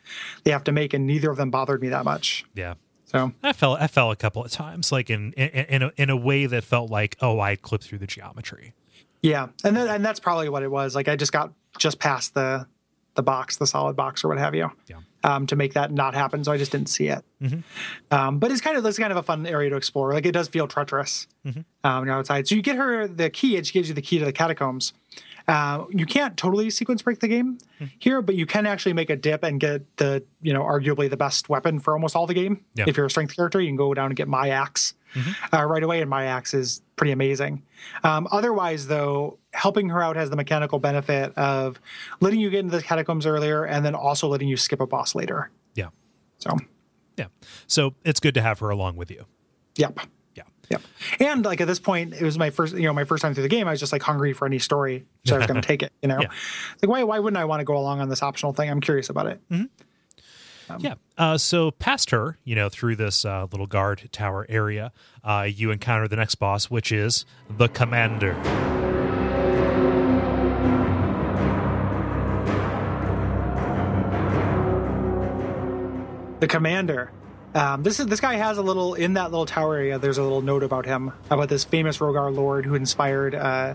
they have to make, and neither of them bothered me that much. yeah. So I fell. I fell a couple of times, like in in in a, in a way that felt like, oh, I clipped through the geometry. yeah, and then, and that's probably what it was. Like I just got just past the the box, the solid box, or what have you. Yeah. Um, to make that not happen, so I just didn't see it. Um, but it's kind of it's kind of a fun area to explore. Like it does feel treacherous um, you're outside. So you get her the key, and she gives you the key to the catacombs. Uh, you can't totally sequence break the game here, but you can actually make a dip and get the you know arguably the best weapon for almost all the game. Yeah. If you're a strength character, you can go down and get my axe uh, right away, and my axe is pretty amazing. Um, otherwise, though, helping her out has the mechanical benefit of letting you get into the catacombs earlier, and then also letting you skip a boss later. Yeah, So, yeah. So it's good to have her along with you. yep. Yeah. And like at this point, it was my first, you know, my first time through the game. I was just like hungry for any story, so I was going to take it. You know, Yeah. like why why wouldn't I want to go along on this optional thing? I'm curious about it. Yeah. Uh, so past her, you know, through this uh, little guard tower area, uh, you encounter the next boss, which is the commander. The commander. Um, this is this guy has a little in that little tower area. There's a little note about him about this famous Rhogar lord who inspired. Uh,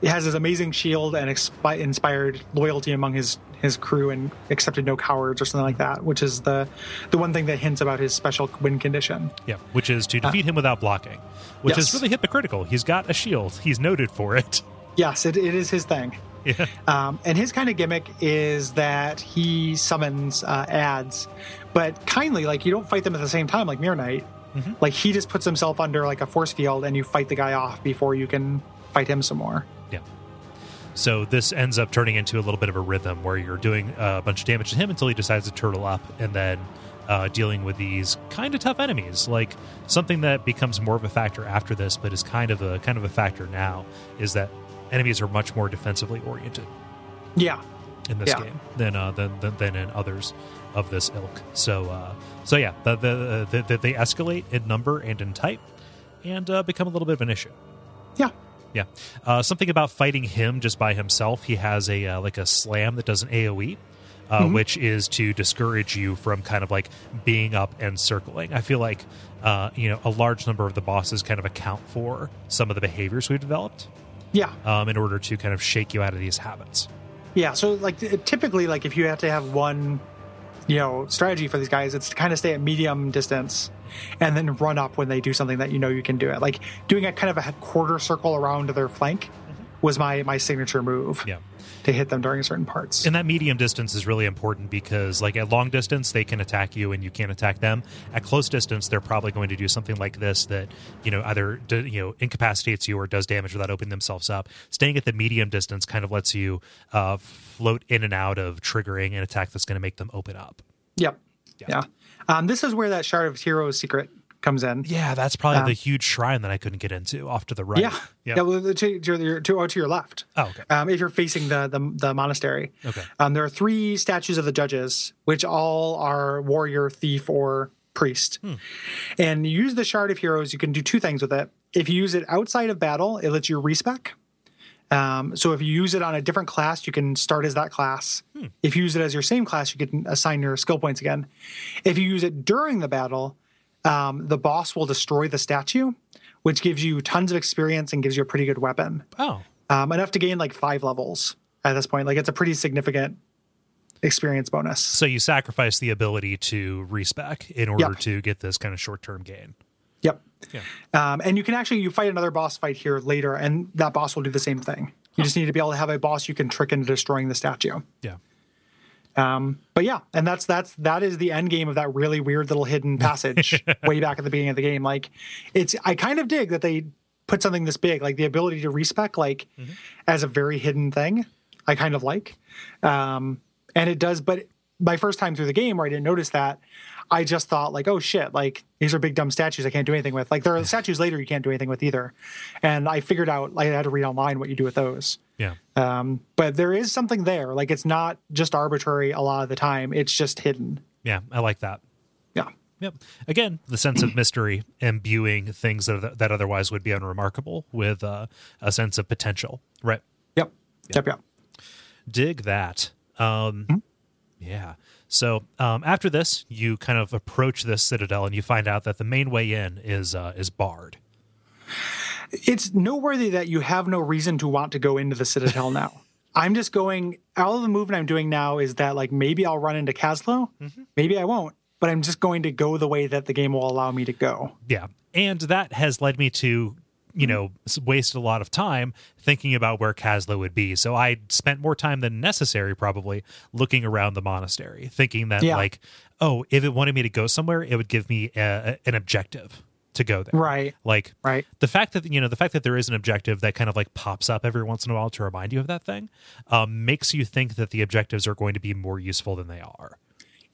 he has this amazing shield and expi- inspired loyalty among his his crew and accepted no cowards or something like that. Which is the the one thing that hints about his special win condition. Yeah, which is to defeat him without blocking, which is really hypocritical. He's got a shield. He's noted for it. Yes, it, it is his thing. Yeah. Um, and his kind of gimmick is that he summons uh, ads, but kindly, like you don't fight them at the same time, like Mirror Knight. Like he just puts himself under like a force field, and you fight the guy off before you can fight him some more. Yeah. So this ends up turning into a little bit of a rhythm where you're doing a bunch of damage to him until he decides to turtle up, and then uh, dealing with these kind of tough enemies. Like something that becomes more of a factor after this, but is kind of a kind of a factor now, is that enemies are much more defensively oriented Yeah, in this Yeah. game than, uh, than than than in others of this ilk. So uh, so yeah, the, the, the, the, they escalate in number and in type, and uh, become a little bit of an issue. yeah, Yeah, uh, something about fighting him just by himself. He has a uh, like a slam that does an AOE, uh, which is to discourage you from kind of like being up and circling. I feel like uh, you know a large number of the bosses kind of account for some of the behaviors we've developed yeah, um, in order to kind of shake you out of these habits. yeah. So like typically, like if you have to have one, you know, strategy for these guys, it's to kind of stay at medium distance. And then run up when they do something that you know you can do it. Like doing a kind of a quarter circle around their flank mm-hmm. was my my signature move. Yeah. To hit them during certain parts. And that medium distance is really important because, like, at long distance, they can attack you and you can't attack them. At close distance, they're probably going to do something like this that, you know, either, you know, incapacitates you or does damage without opening themselves up. Staying at the medium distance kind of lets you uh, float in and out of triggering an attack that's going to make them open up. Yep. Yeah. Yeah. Um, this is where that Shard of Heroes secret comes in. Yeah, that's probably Um, the huge shrine that I couldn't get into off to the right. Yeah, yeah. well, to, to, your, to, oh, to your left. Oh, okay. Um, if you're facing the the, the monastery, Okay. um, there are three statues of the judges, which all are warrior, thief, or priest. Hmm. And you use the shard of heroes. You can do two things with it. If you use it outside of battle, it lets you respec. Um, so if you use it on a different class, you can start as that class. Hmm. If you use it as your same class, you can assign your skill points again. If you use it during the battle, um, the boss will destroy the statue, which gives you tons of experience and gives you a pretty good weapon Oh, um, enough to gain like five levels at this point. Like it's a pretty significant experience bonus. so you sacrifice the ability to respec in order Yep. to get this kind of short term gain. Yep. Yeah. Um, and you can actually you fight another boss fight here later, and that boss will do the same thing. You just need to be able to have a boss you can trick into destroying the statue. Yeah. Um, but yeah, and that's that's that is the end game of that really weird little hidden passage way back at the beginning of the game. Like, it's I kind of dig that they put something this big, like the ability to respec, like as a very hidden thing. I kind of like, um, and it does. But my first time through the game, where I didn't notice that, I just thought like, oh shit, like these are big dumb statues I can't do anything with. Like there are statues later you can't do anything with either, and I figured out like I had to read online what you do with those. Yeah. Um, but there is something there. Like it's not just arbitrary a lot of the time. It's just hidden. Yeah. I like that. Yeah. Yep. Again, the sense of mystery imbuing things that that otherwise would be unremarkable with uh, a sense of potential. Right. Yep. Yep. Yep. dig that um Hmm? yeah so um after this you kind of approach this citadel and you find out that the main way in is uh is barred It's noteworthy that you have no reason to want to go into the Citadel now. I'm just going. All of the movement I'm doing now is that like maybe I'll run into Kaslo, maybe I won't, but I'm just going to go the way that the game will allow me to go. yeah and that has led me to you know waste a lot of time thinking about where Kaslo would be so i spent more time than necessary probably looking around the monastery thinking that Yeah. like oh if it wanted me to go somewhere it would give me a, an objective to go there Right. like Right. the fact that you know the fact that there is an objective that kind of like pops up every once in a while to remind you of that thing um, makes you think that the objectives are going to be more useful than they are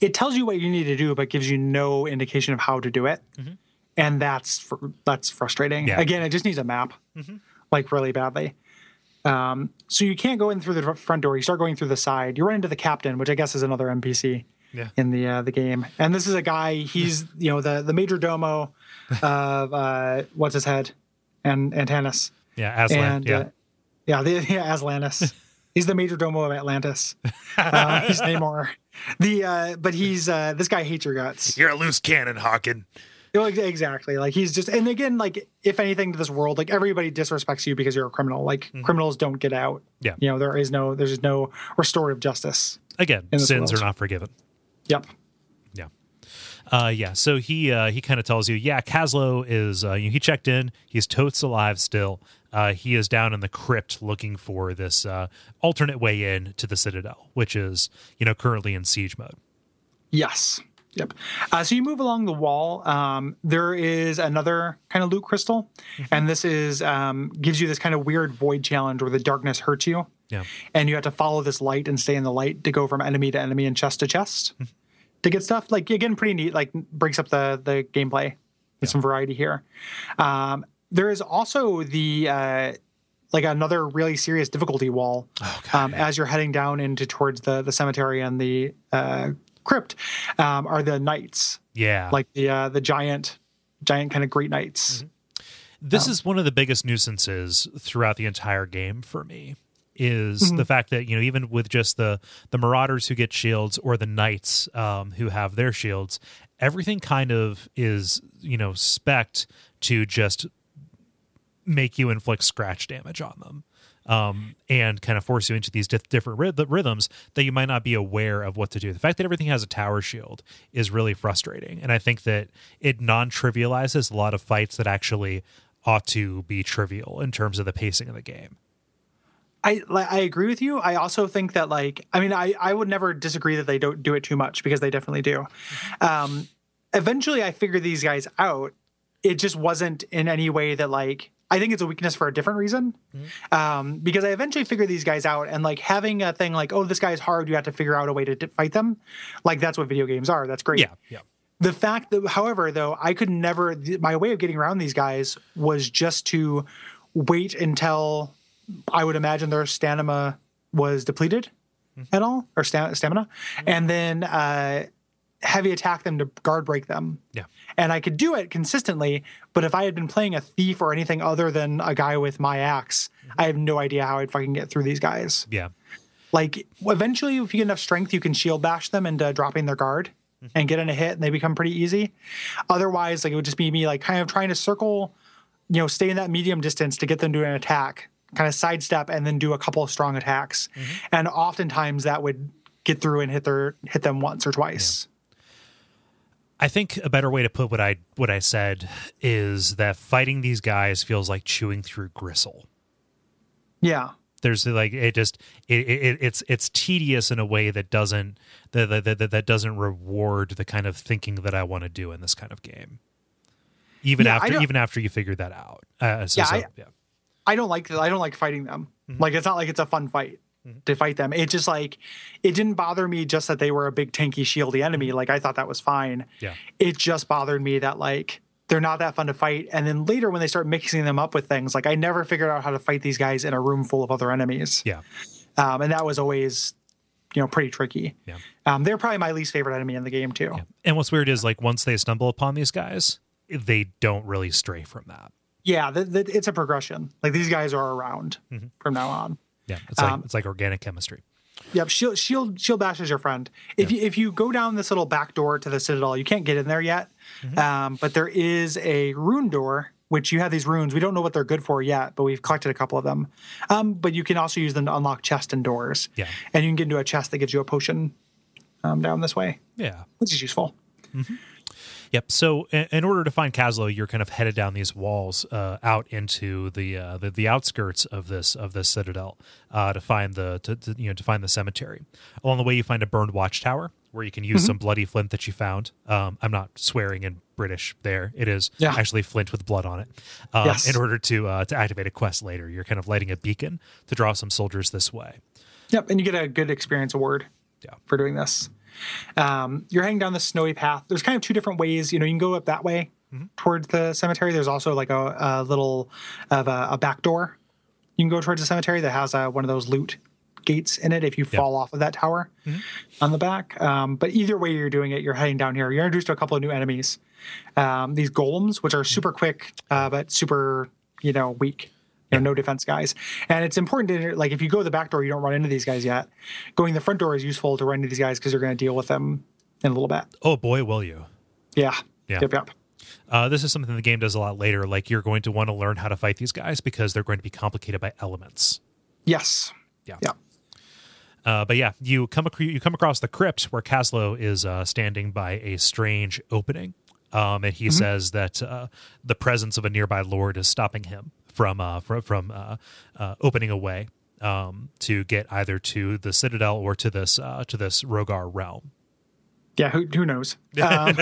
It tells you what you need to do, but gives you no indication of how to do it, and that's fr- that's frustrating. Yeah. Again, it just needs a map, like really badly. Um, so you can't go in through the front door. You start going through the side. You run into the captain, which I guess is another NPC. Yeah. in the uh, the game. And this is a guy. He's you know the the major domo of uh, what's his head, and Antanas. yeah aslan and yeah uh, yeah, the, yeah, Aslantis. he's the major domo of Atlantis. Uh, he's Namor. The uh, but he's uh, this guy hates your guts. you're a loose cannon Harkin You know, exactly. Like he's just and again, like if anything to this world, like everybody disrespects you because you're a criminal. Like criminals don't get out. Mm-hmm. Yeah. You know, there is no there's no restorative justice. again sins world. are not forgiven Yep. yeah uh yeah so he uh he kind of tells you yeah Kaslo is uh you know, he checked in he's totes alive still uh he is down in the crypt looking for this uh alternate way in to the citadel which is you know currently in siege mode Yes. Yep. Uh, so you move along the wall. Um, there is another kind of loot crystal, and this is um, gives you this kind of weird void challenge where the darkness hurts you, yeah and you have to follow this light and stay in the light to go from enemy to enemy and chest to chest to get stuff. Like again, pretty neat. Like breaks up the the gameplay with some variety here. Um, there is also the uh, like another really serious difficulty wall um, as you're heading down into towards the the cemetery and the uh, crypt um, are the knights yeah like the uh, the giant giant kind of great knights. this is one of the biggest nuisances throughout the entire game for me is Mm-hmm. the fact that you know even with just the the marauders who get shields or the knights um, who have their shields everything kind of is you know spect to just make you inflict scratch damage on them um, and kind of force you into these di- different rhythms that you might not be aware of what to do. The fact that everything has a tower shield is really frustrating, and I think that it non-trivializes a lot of fights that actually ought to be trivial in terms of the pacing of the game. I I agree with you. I also think that like I mean I I would never disagree that they don't do it too much because they definitely do. Um, eventually, I figured these guys out. It just wasn't in any way that like I think it's a weakness for a different reason. Um, because I eventually figured these guys out, and like having a thing like oh this guy's hard, you have to figure out a way to d- fight them. Like that's what video games are. That's great. Yeah, yeah, the fact that, however, though, I could never. th- My way of getting around these guys was just to wait until I would imagine their stamina was depleted at all, or sta- stamina, and then uh, heavy attack them to guard break them. Yeah. And I could do it consistently, but if I had been playing a thief or anything other than a guy with my axe, mm-hmm. I have no idea how I'd fucking get through these guys. Yeah. Like eventually, if you get enough strength, you can shield bash them into dropping their guard mm-hmm. and get in a hit, and they become pretty easy. Otherwise, like it would just be me like kind of trying to circle, you know, stay in that medium distance to get them to an attack, kind of sidestep, and then do a couple of strong attacks. Mm-hmm. And oftentimes that would get through and hit their hit them once or twice. I think a better way to put what I what I said is that fighting these guys feels like chewing through gristle. Yeah. There's like it just it, it it's it's tedious in a way that doesn't that that, that, that doesn't reward the kind of thinking that I want to do in this kind of game. Even Yeah, after even after you figure that out. Uh, so, Yeah, so, I- yeah. I don't like I don't like fighting them. Like it's not like it's a fun fight to fight them. It just like it didn't bother me just that they were a big tanky shieldy enemy. Like I thought that was fine. Yeah. It just bothered me that like they're not that fun to fight. And then later when they start mixing them up with things, like I never figured out how to fight these guys in a room full of other enemies. Yeah. Um, and that was always you know pretty tricky. Yeah. Um, they're probably my least favorite enemy in the game too. And what's weird is like once they stumble upon these guys, they don't really stray from that. Yeah, th- th- it's a progression. Like these guys are around from now on. Yeah. It's like Um, it's like organic chemistry. Yep, shield shield shield bash is your friend. If you if you go down this little back door to the citadel, you can't get in there yet. Um, but there is a rune door, which you have these runes. We don't know what they're good for yet, but we've collected a couple of them. Um, but you can also use them to unlock chests and doors. Yeah. and you can get into a chest that gives you a potion um, down this way, Yeah. which is useful. Yep. So, in, in order to find Kaslo, you're kind of headed down these walls uh, out into the, uh, the the outskirts of this of this citadel uh, to find the to, to, you know to find the cemetery. Along the way, you find a burned watchtower where you can use some bloody flint that you found. Um, I'm not swearing in British. There, it is Yeah. actually flint with blood on it. Um, Yes. In order to uh, to activate a quest later, you're kind of lighting a beacon to draw some soldiers this way. Yep, and you get a good experience award Yeah. for doing this. Um, you're heading down the snowy path. There's kind of two different ways. You know, you can go up that way towards the cemetery. There's also like a, a little of a, a back door. You can go towards the cemetery that has uh, one of those loot gates in it if you fall off of that tower on the back. Um, but either way you're doing it, you're heading down here. You're introduced to a couple of new enemies. Um, these golems, which are super quick uh, but super, you know, weak. You know, no defense guys. And it's important to like if you go the back door, you don't run into these guys yet. Going the front door is useful to run into these guys because you're going to deal with them in a little bit. Oh boy, will you! Yeah. Yeah. Yep. Yep. Uh, this is something the game does a lot later. Like you're going to want to learn how to fight these guys because they're going to be complicated by elements. Yes. Yeah. Yeah. Uh, but yeah, you come ac- you come across the crypt where Kaslo is uh, standing by a strange opening, um, and he says that uh, the presence of a nearby lord is stopping him from uh, from, from uh, uh, opening a way um, to get either to the citadel or to this uh, to this Rhogar realm. Yeah, who, who knows? Um,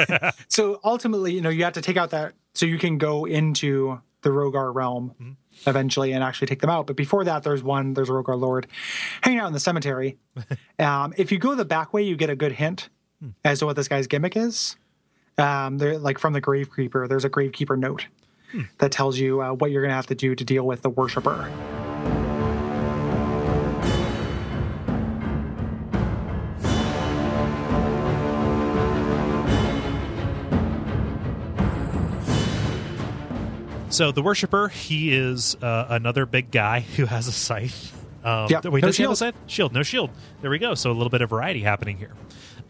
so ultimately, you know, you have to take out that so you can go into the Rhogar realm eventually and actually take them out. But before that, there's one, there's a Rhogar Lord hanging out in the cemetery. um, if you go the back way, you get a good hint as to what this guy's gimmick is. Um, they're like from the Gravekeeper, there's a Gravekeeper note that tells you uh, what you're going to have to do to deal with the worshiper. So the worshiper, he is uh, another big guy who has a scythe. Um, Yep, Wait, no does he have a shield. scythe? Shield, no shield. There we go. So a little bit of variety happening here.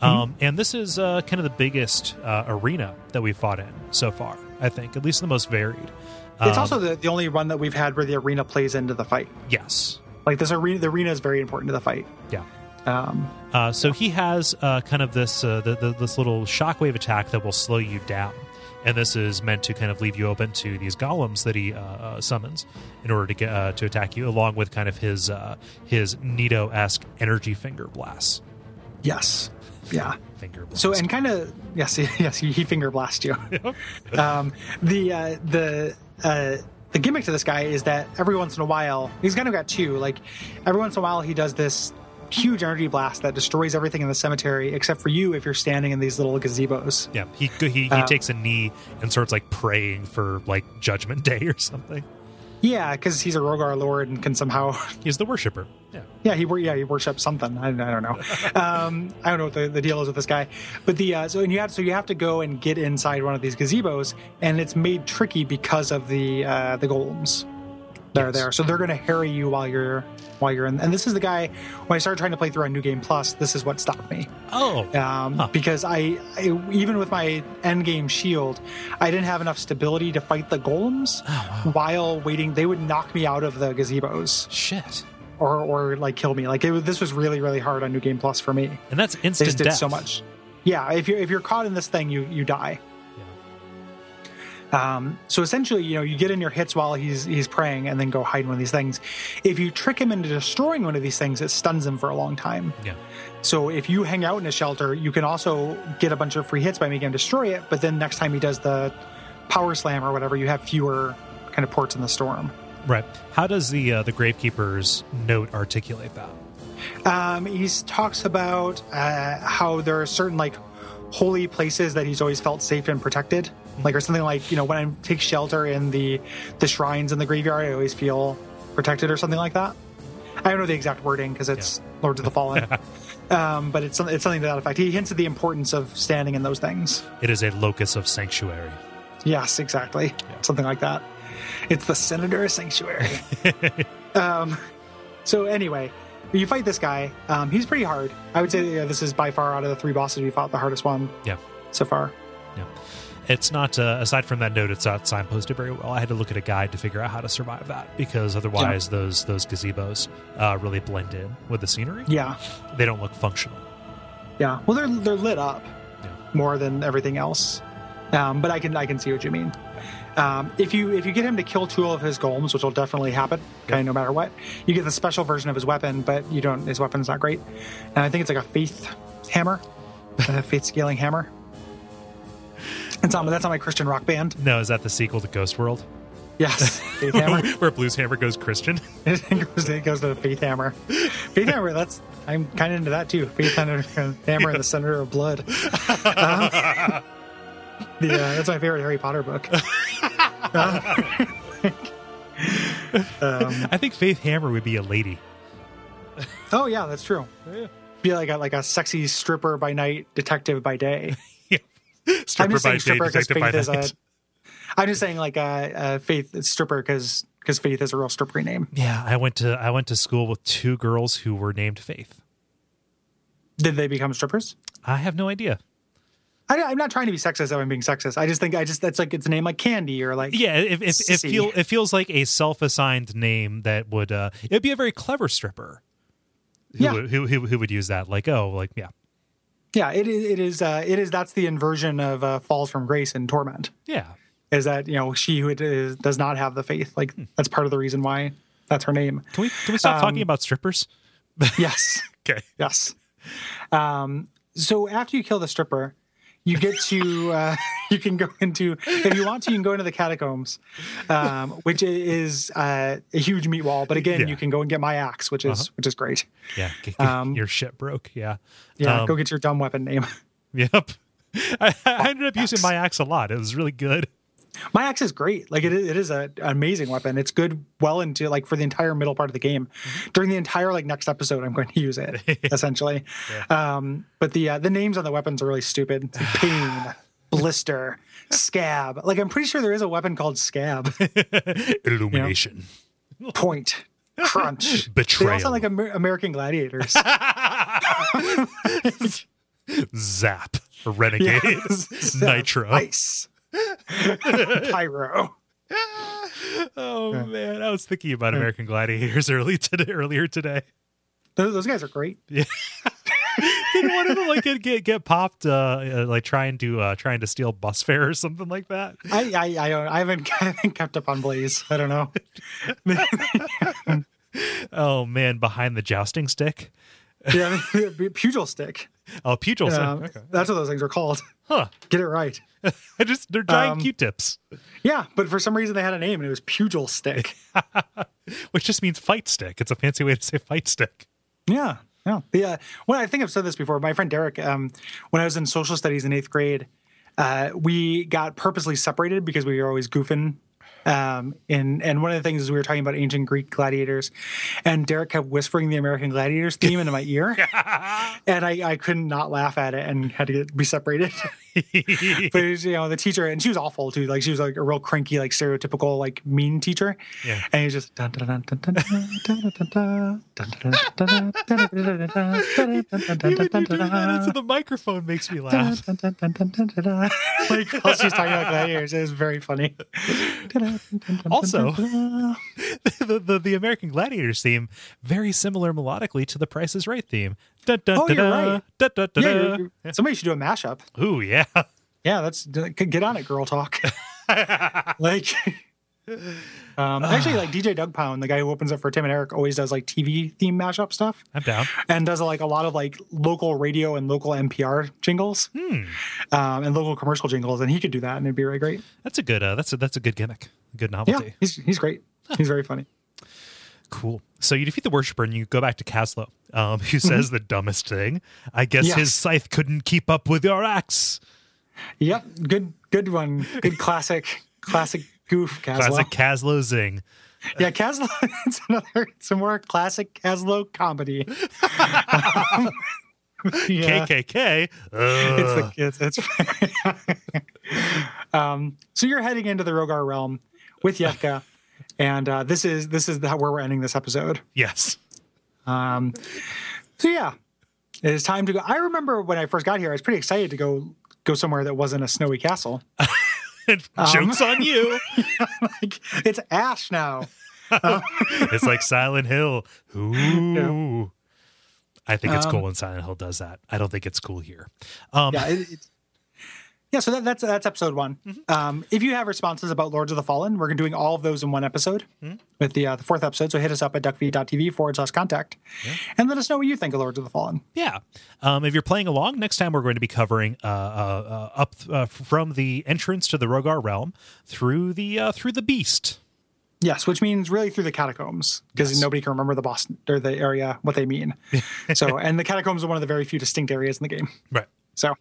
Um, and this is uh, kind of the biggest uh, arena that we've fought in so far. I think, at least the most varied. It's Um, also the, the only one that we've had where the arena plays into the fight. yes, Like this arena, the arena is very important to the fight. yeah. Um, Uh, so he has uh, kind of this uh, the, the, this little shockwave attack that will slow you down, and this is meant to kind of leave you open to these golems that he uh, uh, summons in order to get uh, to attack you, along with kind of his uh, his Nito esque energy finger blasts. yes. Yeah. Finger blast. So and kind of yes, yes, he, finger blast you. um, the uh, the uh, the gimmick to this guy is that every once in a while he's kind of got two. Like every once in a while he does this huge energy blast that destroys everything in the cemetery except for you if you're standing in these little gazebos. Yeah, he he he Uh, takes a knee and starts like praying for like Judgment Day or something. Yeah, because he's a Rhogar lord and can somehow. He's the worshiper. Yeah, Yeah, he yeah he worships something. I, I don't know. Um, I don't know what the, the deal is with this guy. But the uh, so and you have so you have to go and get inside one of these gazebos, and it's made tricky because of the uh, the golems. They're Yes. there, so they're going to harry you while you're while you're in. And this is the guy when I started trying to play through on New Game Plus. This is what stopped me. Oh, um, Huh. because I, I even with my end game shield, I didn't have enough stability to fight the golems Oh, while waiting. They would knock me out of the gazebos shit! or or like kill me. Like it, this was really really hard on New Game Plus for me. And that's They instant just did death. so much. Yeah, if you're if you're caught in this thing, you you die. Um, so essentially, you know, you get in your hits while he's he's praying, and then go hide in one of these things. If you trick him into destroying one of these things, it stuns him for a long time. Yeah, So if you hang out in a shelter, you can also get a bunch of free hits by making him destroy it. But then next time he does the power slam or whatever, you have fewer kind of ports in the storm. right. How does the uh, the Gravekeeper's note articulate that? Um, he talks about uh, how there are certain like holy places that he's always felt safe and protected, like or something like you know when I take shelter in the the shrines in the graveyard, I always feel protected or something like that. I don't know the exact wording because it's Lords of the Fallen, um, but it's it's something to that effect. He hints at the importance of standing in those things. It is a locus of sanctuary. Yes, exactly. Something like that. It's the Senator Sanctuary. um, so anyway, you fight this guy. Um, he's pretty hard. I would say yeah, this is by far out of the three bosses we fought the hardest one Yeah, so far. yeah. It's not uh, aside from that note. It's not signposted very well. I had to look at a guide to figure out how to survive that because otherwise, those those gazebos uh, really blend in with the scenery. Yeah, They don't look functional. yeah. Well, they're they're lit up Yeah. more than everything else. Um, but I can I can see what you mean. Um, if you if you get him to kill two of his golems, which will definitely happen, kind of no matter what, you get the special version of his weapon, but you don't. His weapon's not great, and I think it's like a faith hammer, a faith scaling hammer. It's not, that's not my Christian rock band. No, is that the sequel to Ghost World? Yes, faith hammer. Where Blues Hammer goes Christian? it, goes, it goes to the faith hammer. Faith hammer. That's I'm kind of into that too. Faith hammer, hammer in the center of blood. Um, the, uh, that's my favorite Harry Potter book. um, I think Faith Hammer would be a lady. oh yeah, that's true. Yeah. Be like a like a sexy stripper by night, detective by day. I'm just by saying stripper because detective by Faith is a. night. I'm just saying like a, a Faith is stripper because because Faith is a real stripper name. Yeah, I went to I went to school with two girls who were named Faith. Did they become strippers? I have no idea. I, I'm not trying to be sexist. I'm being sexist. I just think I just that's like it's a name like Candy or like Yeah, it, it, it, feel, it feels like a self-assigned name that would uh, it'd be a very clever stripper. Who, Yeah. would, who, who who would use that? Like, oh, like yeah, Yeah, it is. It is. Uh, it is. That's the inversion of uh, falls from grace and torment. yeah. Is that you know she who is, does not have the faith? Like that's part of the reason why that's her name. Can we can we stop Um, talking about strippers? Yes. Okay. yes. Um, so after you kill the stripper, you get to uh, you can go into if you want to you can go into the catacombs, um, which is uh, a huge meat wall. But again, Yeah. you can go and get my axe, which is which is great. Yeah, g- g- Um, your shit broke. Yeah, Yeah, Um, go get your dumb weapon name. Yep. I, I ended up using my axe a lot. It was really good. My axe is great. Like it is, it is a, an amazing weapon. It's good well into like for the entire middle part of the game. During the entire like next episode, I'm going to use it essentially. Um, but the uh, the names on the weapons are really stupid. Like pain, blister, scab. Like I'm pretty sure there is a weapon called scab. Illumination, Point, crunch. Betrayal. They all sound like Amer- American gladiators. zap, renegade, Yes. nitro. ice, pyro. Oh man, I was thinking about American Gladiators early today, earlier today. Those, those guys are great. Didn't one of them like get get, get popped, uh, uh, like trying to uh, trying to steal bus fare or something like that? I I, I, don't- I haven't I haven't kept up on Blaze. I don't know. Oh man, behind the jousting stick. Yeah, pugil stick. Oh, pugil stick. Um, okay. That's what those things are called. Huh. Get it right. I just they're giant Um, Q-tips, Yeah, but for some reason they had a name and it was pugil stick. which just means fight stick. It's a fancy way to say fight stick. yeah. Yeah. Uh, well, I think I've said this before. My friend Derek, um, when I was in social studies in eighth grade, uh, we got purposely separated because we were always goofing. Um, and and one of the things is we were talking about ancient Greek gladiators, and Derek kept whispering the American Gladiators theme into my ear, and I, I couldn't not laugh at it and had to get, be separated. but was, you know the teacher, and she was awful too. Like she was like a real cranky, like stereotypical, like mean teacher. Yeah, and he was just. Even the microphone makes me laugh. like while she's talking about gladiators, it was very funny. Also- the, the the American Gladiators theme very similar melodically to the Price is Right theme. Da, da, Oh, da, you're right. da, da, da, yeah, you're- you're- somebody should do a mashup. Ooh, yeah. Yeah, that's get on it, girl talk. like, um, actually, like DJ Dougpound, the guy who opens up for Tim and Eric, always does like TV theme mashup stuff I'm down. and does like a lot of like local radio and local NPR jingles Hmm. um, and local commercial jingles, and he could do that, and it'd be really great. That's a good. Uh, that's a that's a good gimmick. Good novelty. Yeah, he's he's great. He's very funny. Cool. So you defeat the worshiper and you go back to Kaslo, um, who says the dumbest thing. I guess Yes. his scythe couldn't keep up with your axe. Yep, good good one. Good classic classic goof, Kaslo. Classic Kaslo zing. Yeah, Kaslo. It's another. It's a more classic Kaslo comedy. Um, yeah. KKK. It's the it's, it's um so you're heading into the Rhogar realm with Yetka and uh this is this is the, where we're ending this episode. yes. Um so yeah. It is time to go. I remember when I first got here I was pretty excited to go go somewhere that wasn't a snowy castle. Jokes on you. like it's ash now. It's like Silent Hill. Ooh. I think it's Um, cool when Silent Hill does that. I don't think it's cool here. Um, Yeah, it, it, yeah. So that, that's that's episode one. Um, if you have responses about Lords of the Fallen, we're doing all of those in one episode with the uh, the fourth episode. So hit us up at duckfeed.tv forward slash contact, and let us know what you think of Lords of the Fallen. Yeah. Um, if you're playing along, next time we're going to be covering uh, uh, up uh, from the entrance to the Rhogar realm through the uh, through the beast. Yes, which means really through the catacombs because Yes. nobody can remember the boss or the area what they mean. so, and the catacombs are one of the very few distinct areas in the game. Right. So,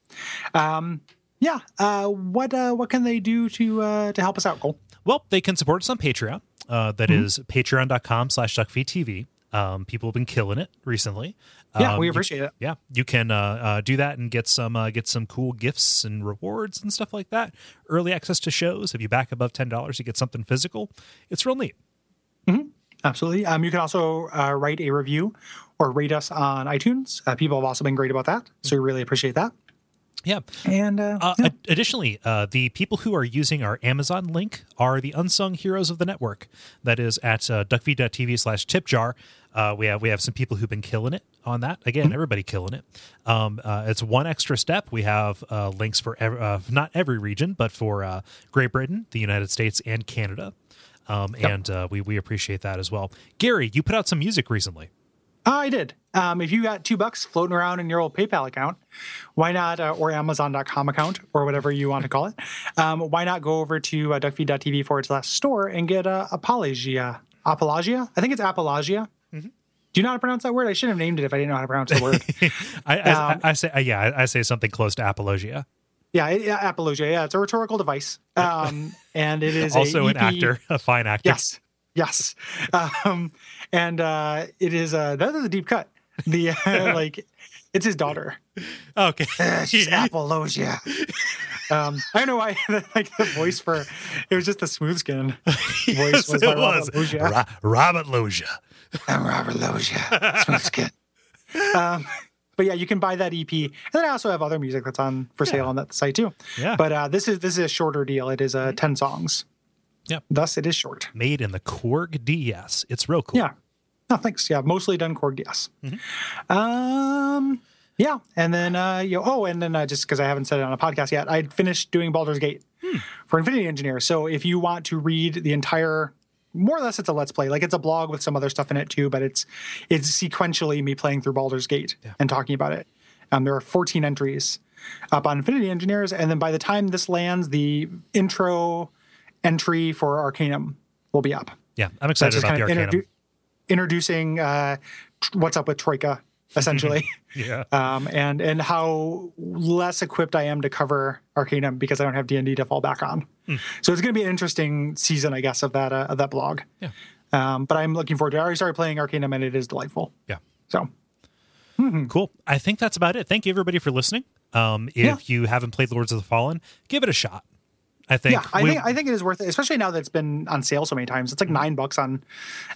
um, yeah. Uh, what uh, what can they do to uh, to help us out, Kole? Well, they can support us on Patreon. Uh, that Mm-hmm. is patreon.com slash duckfeedtv. Um, people have been killing it recently. Yeah, Um, we you- appreciate it. yeah, you can uh, uh, do that and get some uh, get some cool gifts and rewards and stuff like that. Early access to shows. If you back above ten dollars, you get something physical. It's real neat. Absolutely. Um, you can also uh, write a review or rate us on iTunes. Uh, people have also been great about that, so we really appreciate that. Yeah. And uh, Uh, yeah. additionally, uh, the people who are using our Amazon link are the unsung heroes of the network. That is at uh, duckfeed.tv slash tipjar. Uh, we have we have some people who've been killing it on that. Again, Mm-hmm. everybody killing it. Um, uh, it's one extra step. We have uh, links for ev- uh, not every region, but for uh, Great Britain, the United States, and Canada. Um, And uh, we we appreciate that as well. Gary, you put out some music recently. I did. Um, if you got two bucks floating around in your old PayPal account, why not, uh, or Amazon.com account, or whatever you want to call it, um, why not go over to uh, duckfeed.tv forward slash store and get uh, Apologia? Apologia? I think it's Apologia. Mm-hmm. Do you know how to pronounce that word? I should have named it if I didn't know how to pronounce the word. I, I, Um, I, I say uh, yeah, I, say something close to apologia. yeah, Apologia. Yeah, it's a rhetorical device. Um, and it is Also an actor, a fine actor. Yes, yes. Um, and uh, it is uh, that is a deep cut. The uh, like, it's his daughter. Okay. Uh, she's Apologia. Um, I don't know why like the voice for it was just the smooth skin voice yes, was it by was. Robert Loggia. Ro- Robert Loggia. I'm Robert Loggia, smooth skin. Um, but yeah, you can buy that EP, and then I also have other music that's on for sale on that site too. Yeah. But uh, this is this is a shorter deal. It is uh, ten songs. Yeah. Thus, it is short. Made in the Korg DS. It's real cool. Yeah. No, thanks. Yeah, mostly done Korg DS. Mm-hmm. Um, yeah, and then uh, you know, oh, and then uh, just because I haven't said it on a podcast yet, I finished doing Baldur's Gate Hmm. for Infinity Engineer. So if you want to read the entire, more or less, it's a let's play. Like it's a blog with some other stuff in it too, but it's it's sequentially me playing through Baldur's Gate and talking about it. Um, there are 14 entries up on Infinity Engineers, and then by the time this lands, the intro entry for Arcanum will be up. Yeah. I'm excited about the Arcanum. introdu- introducing uh, tr- what's up with Troika essentially. Yeah. um, and and how less equipped I am to cover Arcanum because I don't have D and D to fall back on. So it's going to be an interesting season, I guess, of that uh, of that blog. Yeah. Um, but I'm looking forward to. it. I already started playing Arcanum, and it is delightful. Yeah. So Cool. I think that's about it. Thank you everybody for listening. Um, if Yeah. you haven't played Lords of the Fallen, give it a shot. I think. yeah, I we- think I think it is worth it, especially now that it's been on sale so many times. It's like nine bucks on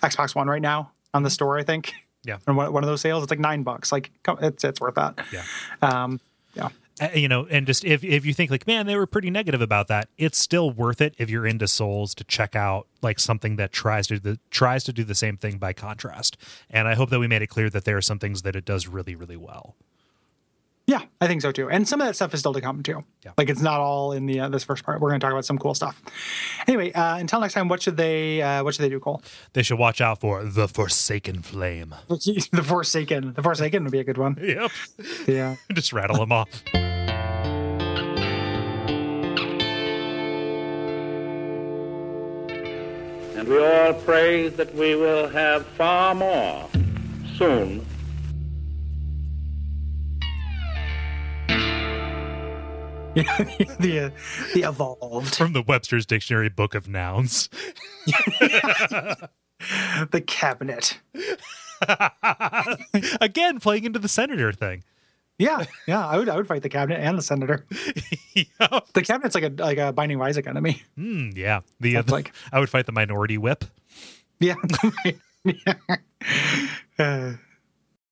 Xbox One right now on the store. I think. Yeah. And one, one of those sales, it's like nine bucks. Like it's it's worth that. Yeah. Um, yeah. uh, you know, and just if if you think like, man, they were pretty negative about that, it's still worth it if you're into Souls to check out like something that tries to the tries to do the same thing by contrast. And I hope that we made it clear that there are some things that it does really, really well. Yeah, I think so too. And some of that stuff is still to come too. Yeah. Like it's not all in the uh, this first part. We're going to talk about some cool stuff. Anyway, uh, until next time, what should they uh, what should they do, Kole? They should watch out for the Forsaken Flame. the Forsaken. The Forsaken would be a good one. Yep. Yeah. just rattle them off. And we all pray that we will have far more soon the uh, the evolved, From the Webster's Dictionary Book of Nouns. the cabinet. Again, playing into the senator thing. Yeah, yeah. I would I would fight the cabinet and the senator. The cabinet's like a like a binding Isaac enemy. Mm, yeah. The, uh, like- I would fight the minority whip. Yeah. yeah. Uh,